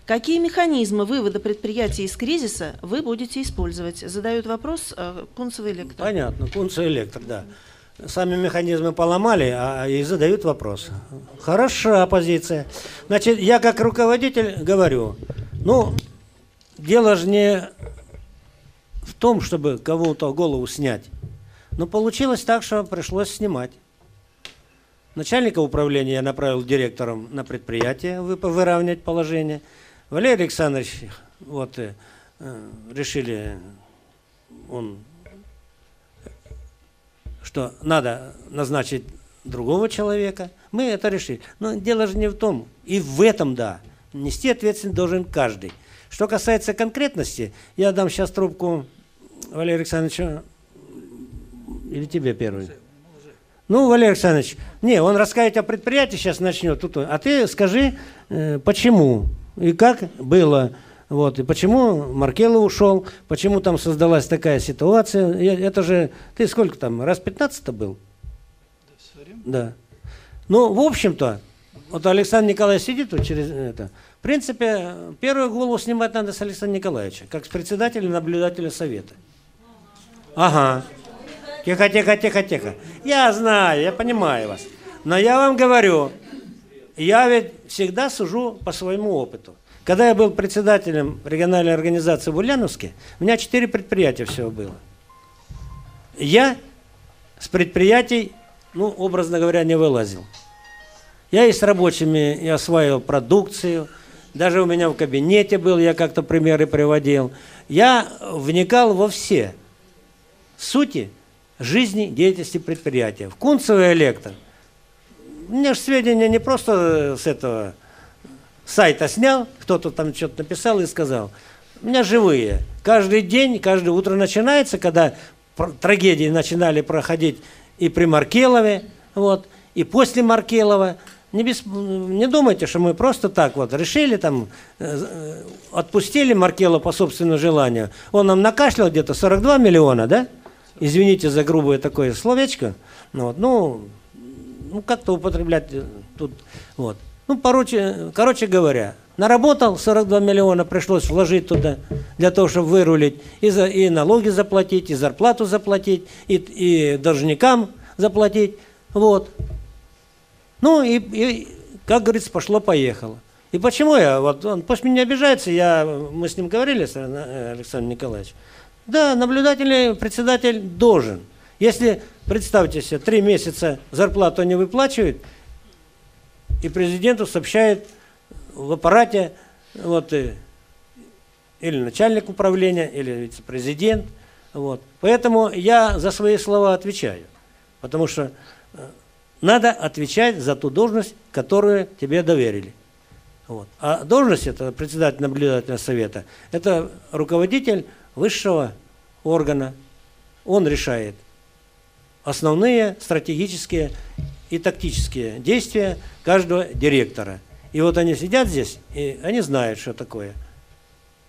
Speaker 4: Какие механизмы вывода предприятия из кризиса вы будете использовать? Задают вопрос э, Кунцево Электро.
Speaker 3: Понятно, Кунцево Электро, да. Сами механизмы поломали, а и задают вопрос. Хорошая позиция. Значит, я как руководитель говорю, ну, дело же не в том, чтобы кого-то голову снять. Но получилось так, что пришлось снимать. Начальника управления я направил директором на предприятие выравнять положение – Валерий Александрович, вот, э, решили, он, что надо назначить другого человека. Мы это решили. Но дело же не в том. И в этом, да, нести ответственность должен каждый. Что касается конкретности, я дам сейчас трубку Валерию Александровичу или тебе первый. Ну, Валерий Александрович, не, он рассказывать о предприятии сейчас начнет. А ты скажи, э, почему и как было. Вот, и почему Маркело ушел, почему там создалась такая ситуация. Это же, ты сколько там, раз 15 был? Да. Ну, в общем-то, вот Александр Николаевич сидит вот через это. В принципе, первую голову снимать надо с Александра Николаевича, как с председателя наблюдателя совета. Ага. Тихо, тихо, тихо, тихо. Я знаю, я понимаю вас. Но я вам говорю, я ведь всегда сужу по своему опыту. Когда я был председателем региональной организации в Ульяновске, у меня четыре предприятия всего было. Я с предприятий, ну, образно говоря, не вылазил. Я и с рабочими и осваивал продукцию, даже у меня в кабинете был, я как-то примеры приводил. Я вникал во все сути жизни, деятельности предприятия. В Кунцево электро меня же сведения не просто с этого сайта снял, кто-то там что-то написал и сказал. У меня живые. Каждый день, каждое утро начинается, когда трагедии начинали проходить и при Маркелове, вот, и после Маркелова. Не, без, не думайте, что мы просто так вот решили, там, э, э отпустили Маркела по собственному желанию. Он нам накашлял где-то 42 миллиона, да? Извините за грубое такое словечко. Ну, вот, ну, ну, как-то употреблять э, тут, вот. Ну, короче, короче говоря, наработал 42 миллиона, пришлось вложить туда, для того, чтобы вырулить, и, за, и налоги заплатить, и зарплату заплатить, и, и должникам заплатить, вот. Ну, и, и, как говорится, пошло-поехало. И почему я, вот он, пусть меня обижается, я, мы с ним говорили, э, Александр Николаевич, да, наблюдательный председатель должен – если, представьте себе, три месяца зарплату не выплачивают, и президенту сообщает в аппарате, вот, и, или начальник управления, или вице-президент. Вот. Поэтому я за свои слова отвечаю. Потому что э, надо отвечать за ту должность, которую тебе доверили. Вот. А должность это председатель наблюдательного совета, это руководитель высшего органа. Он решает, основные стратегические и тактические действия каждого директора. И вот они сидят здесь, и они знают, что такое.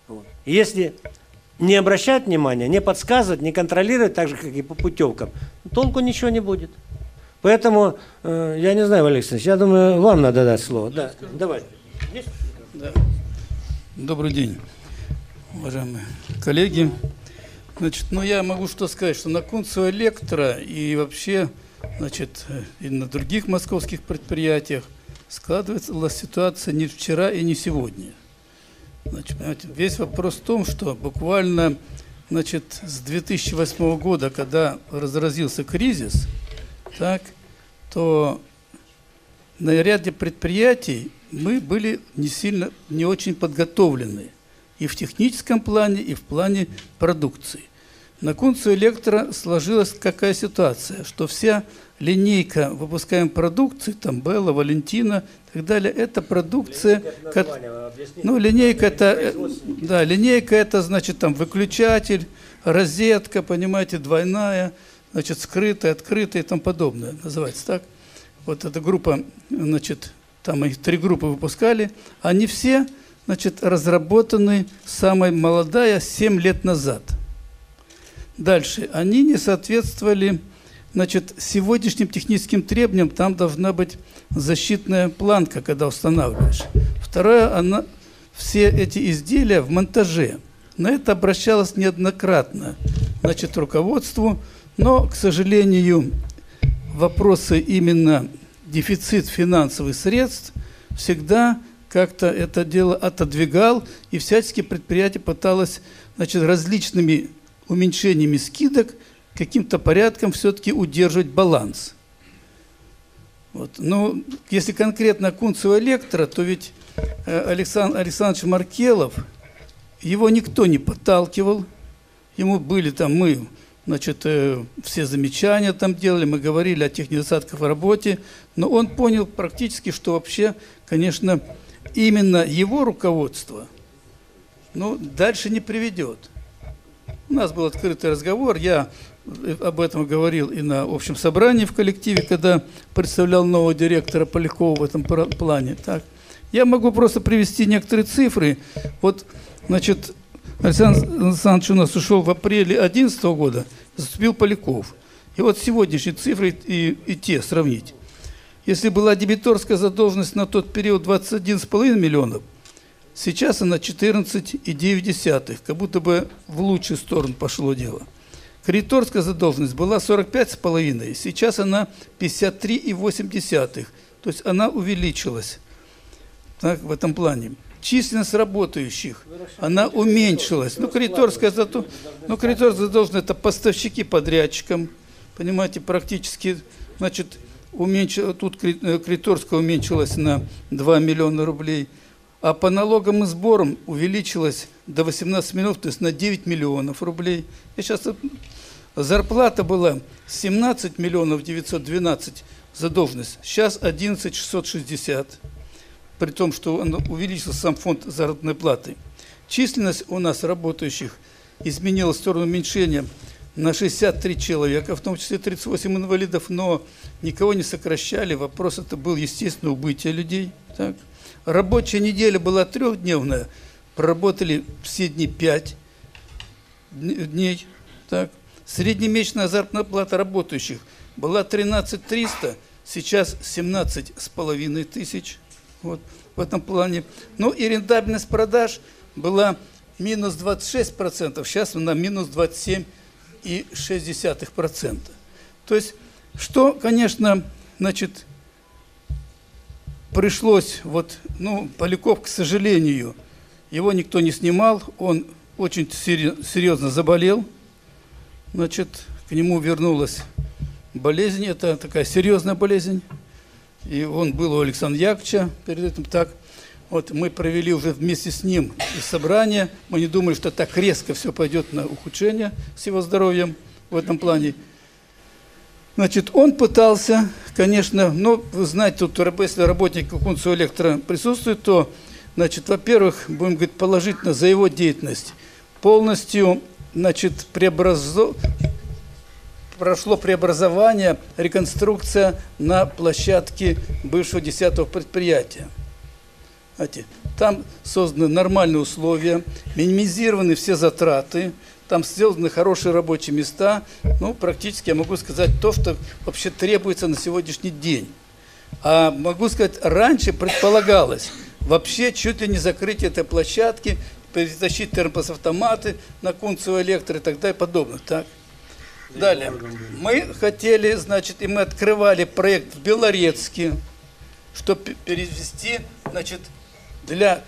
Speaker 3: Вот. И если не обращать внимания, не подсказывать, не контролировать, так же, как и по путевкам, толку ничего не будет. Поэтому, э, я не знаю, Александрович, я думаю, вам надо дать слово. Да, давай.
Speaker 8: Да. Добрый день, уважаемые коллеги. Значит, ну я могу что сказать, что на Кунцево Электро и вообще, значит, и на других московских предприятиях складывается ситуация не вчера и не сегодня. Значит, понимаете, весь вопрос в том, что буквально значит, с 2008 года, когда разразился кризис, так, то на ряде предприятий мы были не сильно, не очень подготовлены и в техническом плане, и в плане продукции. На Кунцу Электро сложилась какая ситуация, что вся линейка выпускаем продукции, там Белла, Валентина и так далее, это продукция, как, ну линейка это, э, да, линейка это значит там выключатель, розетка, понимаете, двойная, значит скрытая, открытая и тому подобное, называется так. Вот эта группа, значит, там их три группы выпускали, они все, значит, разработаны, самая молодая, 7 лет назад. Дальше, они не соответствовали Значит, сегодняшним техническим требованиям там должна быть защитная планка, когда устанавливаешь. Второе, она, все эти изделия в монтаже. На это обращалось неоднократно, значит, руководству, но, к сожалению, вопросы именно дефицит финансовых средств всегда как-то это дело отодвигал, и всячески предприятие пыталось значит, различными уменьшениями скидок – каким-то порядком все-таки удерживать баланс. Вот. Ну, если конкретно Кунцево Электро, то ведь э, Александр Александрович Маркелов, его никто не подталкивал, ему были там мы, значит, э, все замечания там делали, мы говорили о тех недостатках в работе, но он понял практически, что вообще, конечно, именно его руководство, ну, дальше не приведет. У нас был открытый разговор, я об этом говорил и на общем собрании в коллективе, когда представлял нового директора Полякова в этом плане. Так. Я могу просто привести некоторые цифры. Вот, значит, Александр Александрович у нас ушел в апреле 2011 года, заступил Поляков. И вот сегодняшние цифры и, и те сравнить. Если была дебиторская задолженность на тот период 21,5 миллионов, сейчас она 14,9, как будто бы в лучшую сторону пошло дело – Кредиторская задолженность была 45,5, сейчас она 53,8. То есть она увеличилась так, в этом плане. Численность работающих, она уменьшилась. Ну, кредиторская, зато, ну, кредиторская задолженность – это поставщики подрядчикам, понимаете, практически, значит, уменьшила, тут э, кредиторская уменьшилась на 2 миллиона рублей, а по налогам и сборам увеличилась до 18 миллионов, то есть на 9 миллионов рублей. Я сейчас Зарплата была 17 миллионов 912 задолженность, сейчас 11 660, при том, что увеличился сам фонд заработной платы. Численность у нас работающих изменилась в сторону уменьшения на 63 человека, в том числе 38 инвалидов, но никого не сокращали. Вопрос это был, естественно, убытие людей. Так. Рабочая неделя была трехдневная, проработали все дни 5 дней. Так. Среднемесячная заработная плата работающих была 13 300, сейчас 17 с половиной тысяч. Вот в этом плане. Ну и рентабельность продаж была минус 26%, сейчас она минус 27,6%. То есть, что, конечно, значит, пришлось, вот, ну, Поляков, к сожалению, его никто не снимал, он очень серьезно заболел, значит, к нему вернулась болезнь, это такая серьезная болезнь, и он был у Александра Яковлевича перед этим так. Вот мы провели уже вместе с ним собрание, мы не думали, что так резко все пойдет на ухудшение с его здоровьем в этом плане. Значит, он пытался, конечно, но вы знаете, тут если работник Кунцева электро присутствует, то, значит, во-первых, будем говорить положительно за его деятельность, полностью значит, преобразов... прошло преобразование, реконструкция на площадке бывшего 10 предприятия. Там созданы нормальные условия, минимизированы все затраты, там сделаны хорошие рабочие места. Ну, практически я могу сказать то, что вообще требуется на сегодняшний день. А могу сказать, раньше предполагалось вообще чуть ли не закрыть этой площадки, перетащить термосавтоматы на Кунцево электро и так далее и подобное. Так? Далее. Мы хотели, значит, и мы открывали проект в Белорецке, чтобы перевести, значит, для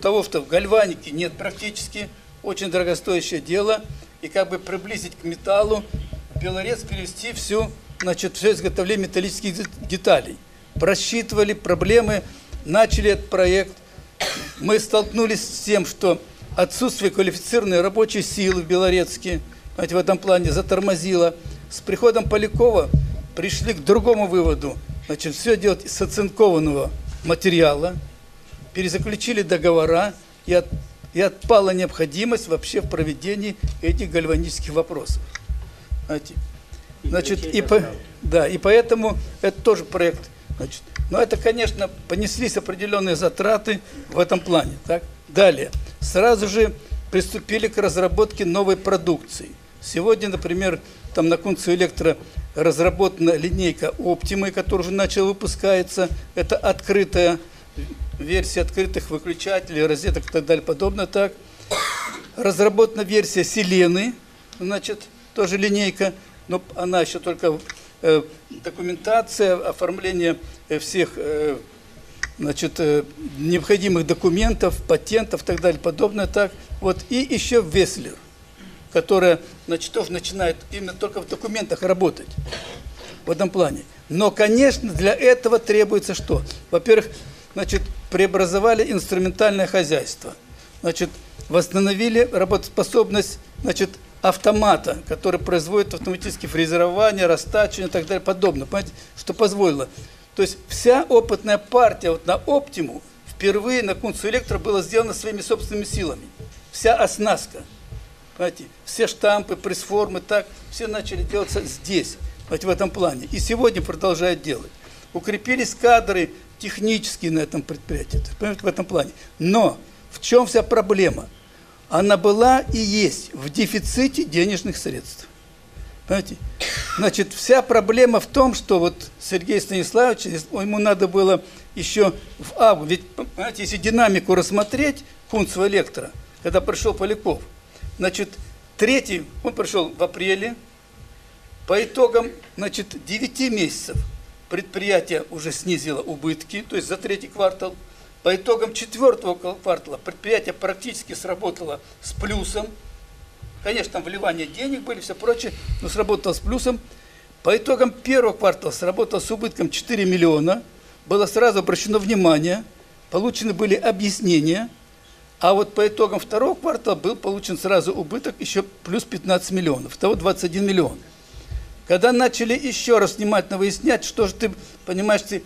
Speaker 8: того, что в гальванике нет практически, очень дорогостоящее дело, и как бы приблизить к металлу, в Белорец перевести всю, значит, все изготовление металлических деталей. Просчитывали проблемы, начали этот проект. Мы столкнулись с тем, что отсутствие квалифицированной рабочей силы в Белорецке, в этом плане затормозило. С приходом Полякова пришли к другому выводу. Значит, все делать из оцинкованного материала, перезаключили договора и, от, и отпала необходимость вообще в проведении этих гальванических вопросов. Знаете, значит, и, по, да, и поэтому это тоже проект. Значит, но это, конечно, понеслись определенные затраты в этом плане. Так? Далее. Сразу же приступили к разработке новой продукции. Сегодня, например, там на Кунцу Электро разработана линейка Optima, которая уже начала выпускаться. Это открытая версия открытых выключателей, розеток и так далее, подобное так. Разработана версия Селены, значит, тоже линейка, но она еще только э, документация, оформление э, всех э, значит, э, необходимых документов, патентов и так далее, подобное так. Вот, и еще Веслер, которая, значит, тоже начинает именно только в документах работать в этом плане. Но, конечно, для этого требуется что? Во-первых, значит, преобразовали инструментальное хозяйство. Значит, восстановили работоспособность, значит, автомата, который производит автоматические фрезерование, растачивание и так далее, подобное. Понимаете, что позволило. То есть вся опытная партия вот на Оптиму впервые на Кунцу Электро была сделана своими собственными силами. Вся оснастка. Понимаете, все штампы, пресс-формы, так, все начали делаться здесь, понимаете, в этом плане. И сегодня продолжают делать. Укрепились кадры технические на этом предприятии, понимаете, в этом плане. Но в чем вся проблема – она была и есть в дефиците денежных средств. Понимаете? Значит, вся проблема в том, что вот Сергей Станиславович, ему надо было еще в августе, ведь, понимаете, если динамику рассмотреть Кунцева электро, когда пришел Поляков, значит, третий, он пришел в апреле, по итогам, значит, 9 месяцев предприятие уже снизило убытки, то есть за третий квартал – по итогам четвертого квартала предприятие практически сработало с плюсом. Конечно, там вливания денег были, все прочее, но сработало с плюсом. По итогам первого квартала сработало с убытком 4 миллиона. Было сразу обращено внимание, получены были объяснения. А вот по итогам второго квартала был получен сразу убыток еще плюс 15 миллионов. Того 21 миллион. Когда начали еще раз внимательно выяснять, что же ты, понимаешь, ты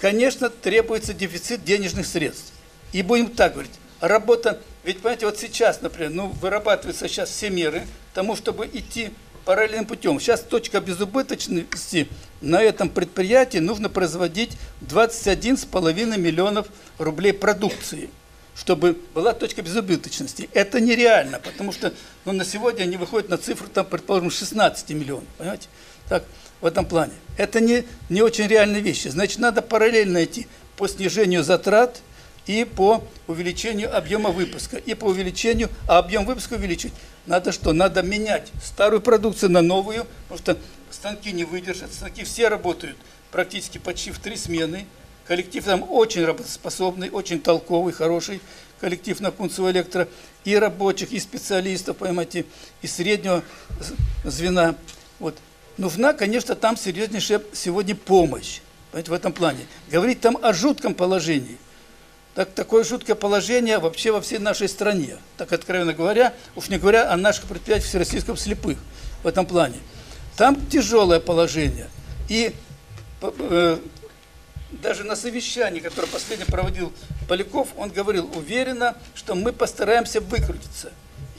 Speaker 8: конечно, требуется дефицит денежных средств. И будем так говорить, работа, ведь понимаете, вот сейчас, например, ну, вырабатываются сейчас все меры тому, чтобы идти параллельным путем. Сейчас точка безубыточности на этом предприятии нужно производить 21,5 миллионов рублей продукции, чтобы была точка безубыточности. Это нереально, потому что ну, на сегодня они выходят на цифру, там, предположим, 16 миллионов. Понимаете? Так, в этом плане. Это не, не очень реальные вещи. Значит, надо параллельно идти по снижению затрат и по увеличению объема выпуска. И по увеличению, а объем выпуска увеличить. Надо что? Надо менять старую продукцию на новую, потому что станки не выдержат. Станки все работают практически почти в три смены. Коллектив там очень работоспособный, очень толковый, хороший коллектив на Кунцево Электро. И рабочих, и специалистов, понимаете, и среднего звена. Вот нужна, конечно, там серьезнейшая сегодня помощь понимаете, в этом плане. Говорить там о жутком положении. Так, такое жуткое положение вообще во всей нашей стране. Так откровенно говоря, уж не говоря о наших предприятиях всероссийском слепых в этом плане. Там тяжелое положение. И э, даже на совещании, которое последний проводил Поляков, он говорил уверенно, что мы постараемся выкрутиться.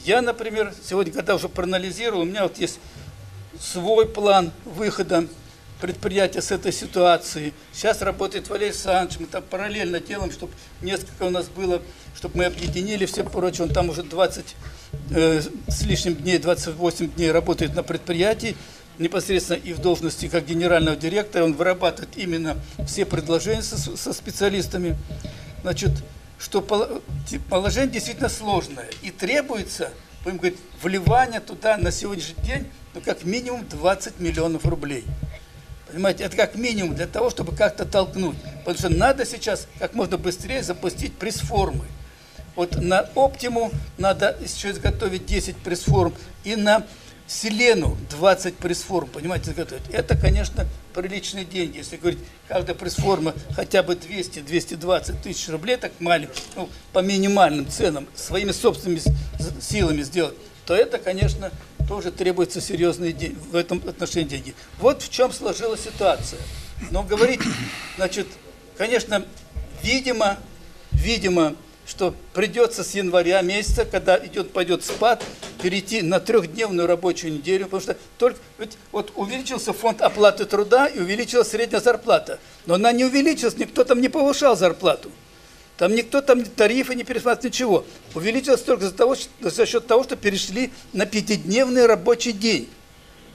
Speaker 8: Я, например, сегодня, когда уже проанализировал, у меня вот есть свой план выхода предприятия с этой ситуацией. Сейчас работает Валерий Александрович, мы там параллельно делаем, чтобы несколько у нас было, чтобы мы объединили все прочее. Он там уже 20 э, с лишним дней, 28 дней работает на предприятии, непосредственно и в должности как генерального директора. Он вырабатывает именно все предложения со, со специалистами. Значит, что положение действительно сложное и требуется, будем говорить, вливание туда на сегодняшний день, ну, как минимум 20 миллионов рублей. Понимаете, это как минимум для того, чтобы как-то толкнуть. Потому что надо сейчас как можно быстрее запустить пресс-формы. Вот на Оптиму надо еще изготовить 10 пресс-форм. И на Селену 20 пресс-форм, понимаете, изготовить. Это, конечно, приличные деньги. Если говорить, каждая пресс-форма хотя бы 200-220 тысяч рублей, так маленький, ну, по минимальным ценам, своими собственными силами сделать, то это, конечно, тоже требуется серьезные деньги, в этом отношении деньги. Вот в чем сложилась ситуация. Но говорить, значит, конечно, видимо, видимо, что придется с января месяца, когда идет, пойдет спад, перейти на трехдневную рабочую неделю, потому что только ведь вот увеличился фонд оплаты труда и увеличилась средняя зарплата. Но она не увеличилась, никто там не повышал зарплату. Там никто там тарифы не пересматривает, ничего. Увеличилось только за, того, за счет того, что перешли на пятидневный рабочий день.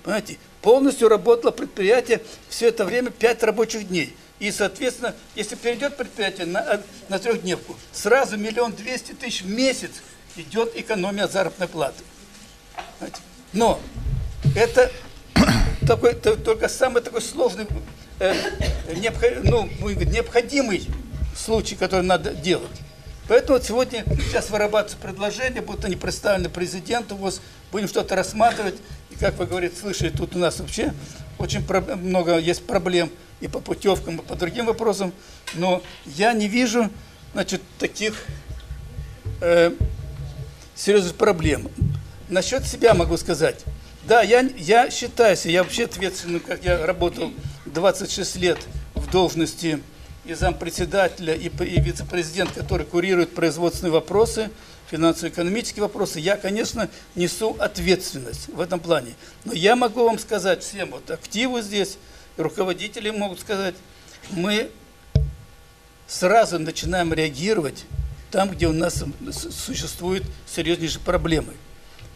Speaker 8: Понимаете, полностью работало предприятие все это время пять рабочих дней. И, соответственно, если перейдет предприятие на, на трехдневку, сразу миллион двести тысяч в месяц идет экономия заработной платы. Но это такой, только самый такой сложный, э, ну, необходимый случай, который надо делать. Поэтому вот сегодня сейчас вырабатываются предложения, будут они представлены президенту, ВОЗ, будем что-то рассматривать. И как вы говорите, слышали, тут у нас вообще очень много есть проблем и по путевкам, и по другим вопросам. Но я не вижу, значит, таких э, серьезных проблем. Насчет себя могу сказать. Да, я, я считаюсь, я вообще ответственный, как я работал 26 лет в должности и зампредседателя, и, и вице-президент, который курирует производственные вопросы, финансово-экономические вопросы, я, конечно, несу ответственность в этом плане. Но я могу вам сказать всем, вот активы здесь, руководители могут сказать, мы сразу начинаем реагировать там, где у нас существуют серьезнейшие проблемы.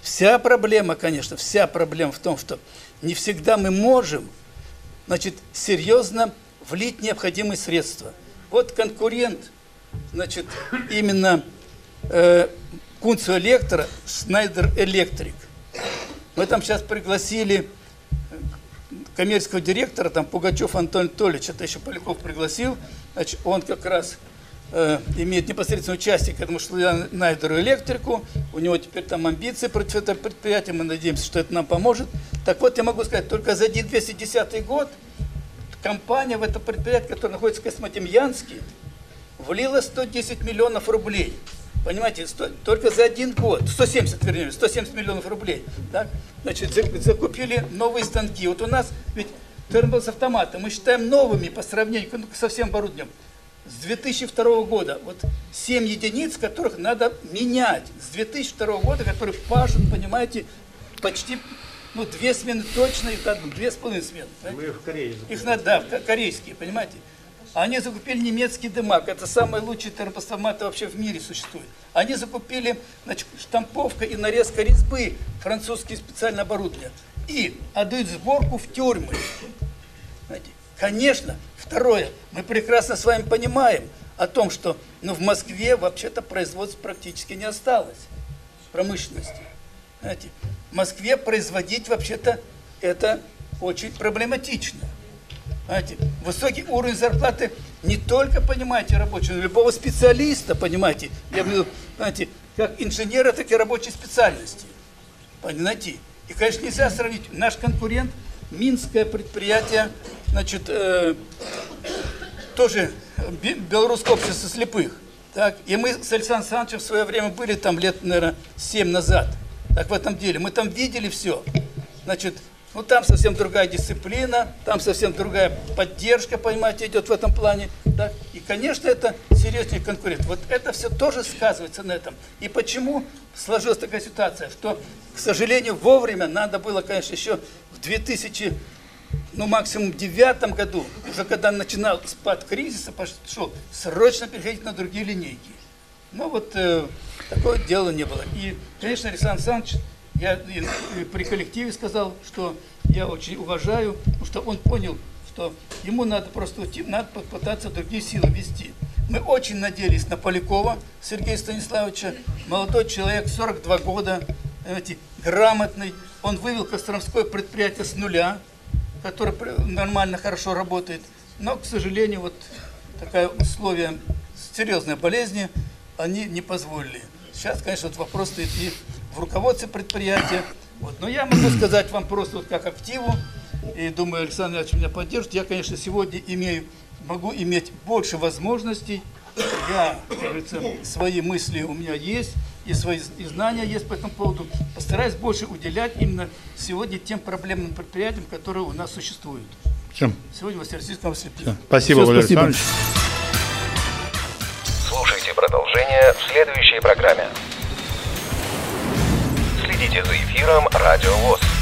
Speaker 8: Вся проблема, конечно, вся проблема в том, что не всегда мы можем, значит, серьезно влить необходимые средства. Вот конкурент, значит, именно э, Кунцу Электро, Schneider Electric. Мы там сейчас пригласили коммерческого директора, там Пугачев Антон Анатольевич, это еще Поляков пригласил, значит, он как раз имеет непосредственное участие к этому Schneider Электрику, у него теперь там амбиции против этого предприятия, мы надеемся, что это нам поможет. Так вот, я могу сказать, только за 1210 год компания в это предприятие, которое находится в Космодемьянске, влила 110 миллионов рублей. Понимаете, 100, только за один год, 170, вернее, 170 миллионов рублей. Так? Значит, закупили новые станки. Вот у нас ведь термобл автоматы мы считаем новыми по сравнению ну, со всем оборудованием. С 2002 года, вот 7 единиц, которых надо менять. С 2002 года, которые пашут, понимаете, почти ну, две смены точно, их надо, две с половиной смены. Мы их в Корее Их надо, да, корейские, понимаете. Они закупили немецкий дымак, это самый лучший термостомат вообще в мире существует. Они закупили значит, штамповка и нарезка резьбы, французские специальное оборудование. И отдают сборку в тюрьмы. Знаете, конечно, второе, мы прекрасно с вами понимаем о том, что ну, в Москве вообще-то производства практически не осталось промышленности. Знаете, в Москве производить вообще-то это очень проблематично. Знаете, высокий уровень зарплаты не только, понимаете, рабочего, но любого специалиста, понимаете, я имею знаете, как инженера, так и рабочей специальности. Понимаете? И, конечно, нельзя сравнить. Наш конкурент, Минское предприятие, значит, э, тоже белорусское общество слепых. Так, и мы с Александром Александровичем в свое время были там лет, наверное, 7 назад. Так в этом деле. Мы там видели все. Значит, ну там совсем другая дисциплина, там совсем другая поддержка, понимаете, идет в этом плане. Да? И, конечно, это серьезнее конкурент. Вот это все тоже сказывается на этом. И почему сложилась такая ситуация, что, к сожалению, вовремя надо было, конечно, еще в 2000 ну, максимум в девятом году, уже когда начинал спад кризиса, пошел срочно переходить на другие линейки. Но вот э, такое дело не было. И, конечно, Александр Александрович, я и, и при коллективе сказал, что я очень уважаю, потому что он понял, что ему надо просто уйти, надо попытаться другие силы вести. Мы очень надеялись на Полякова Сергея Станиславовича, молодой человек, 42 года, знаете, грамотный. Он вывел Костромское предприятие с нуля, которое нормально, хорошо работает. Но, к сожалению, вот такая условие серьезной болезни они не позволили. Сейчас, конечно, вот вопрос стоит и в руководстве предприятия. Вот. Но я могу сказать вам просто вот как активу, и думаю, Александр Ильич меня поддержит. Я, конечно, сегодня имею, могу иметь больше возможностей. Я, как говорится, свои мысли у меня есть, и свои и знания есть по этому поводу. Постараюсь больше уделять именно сегодня тем проблемным предприятиям, которые у нас существуют.
Speaker 9: Чем?
Speaker 8: Сегодня в Всероссийском
Speaker 9: Спасибо, Все, Владимир спасибо. Александрович.
Speaker 2: Слушайте продолжение в следующей программе. Следите за эфиром «Радио ВОЗ».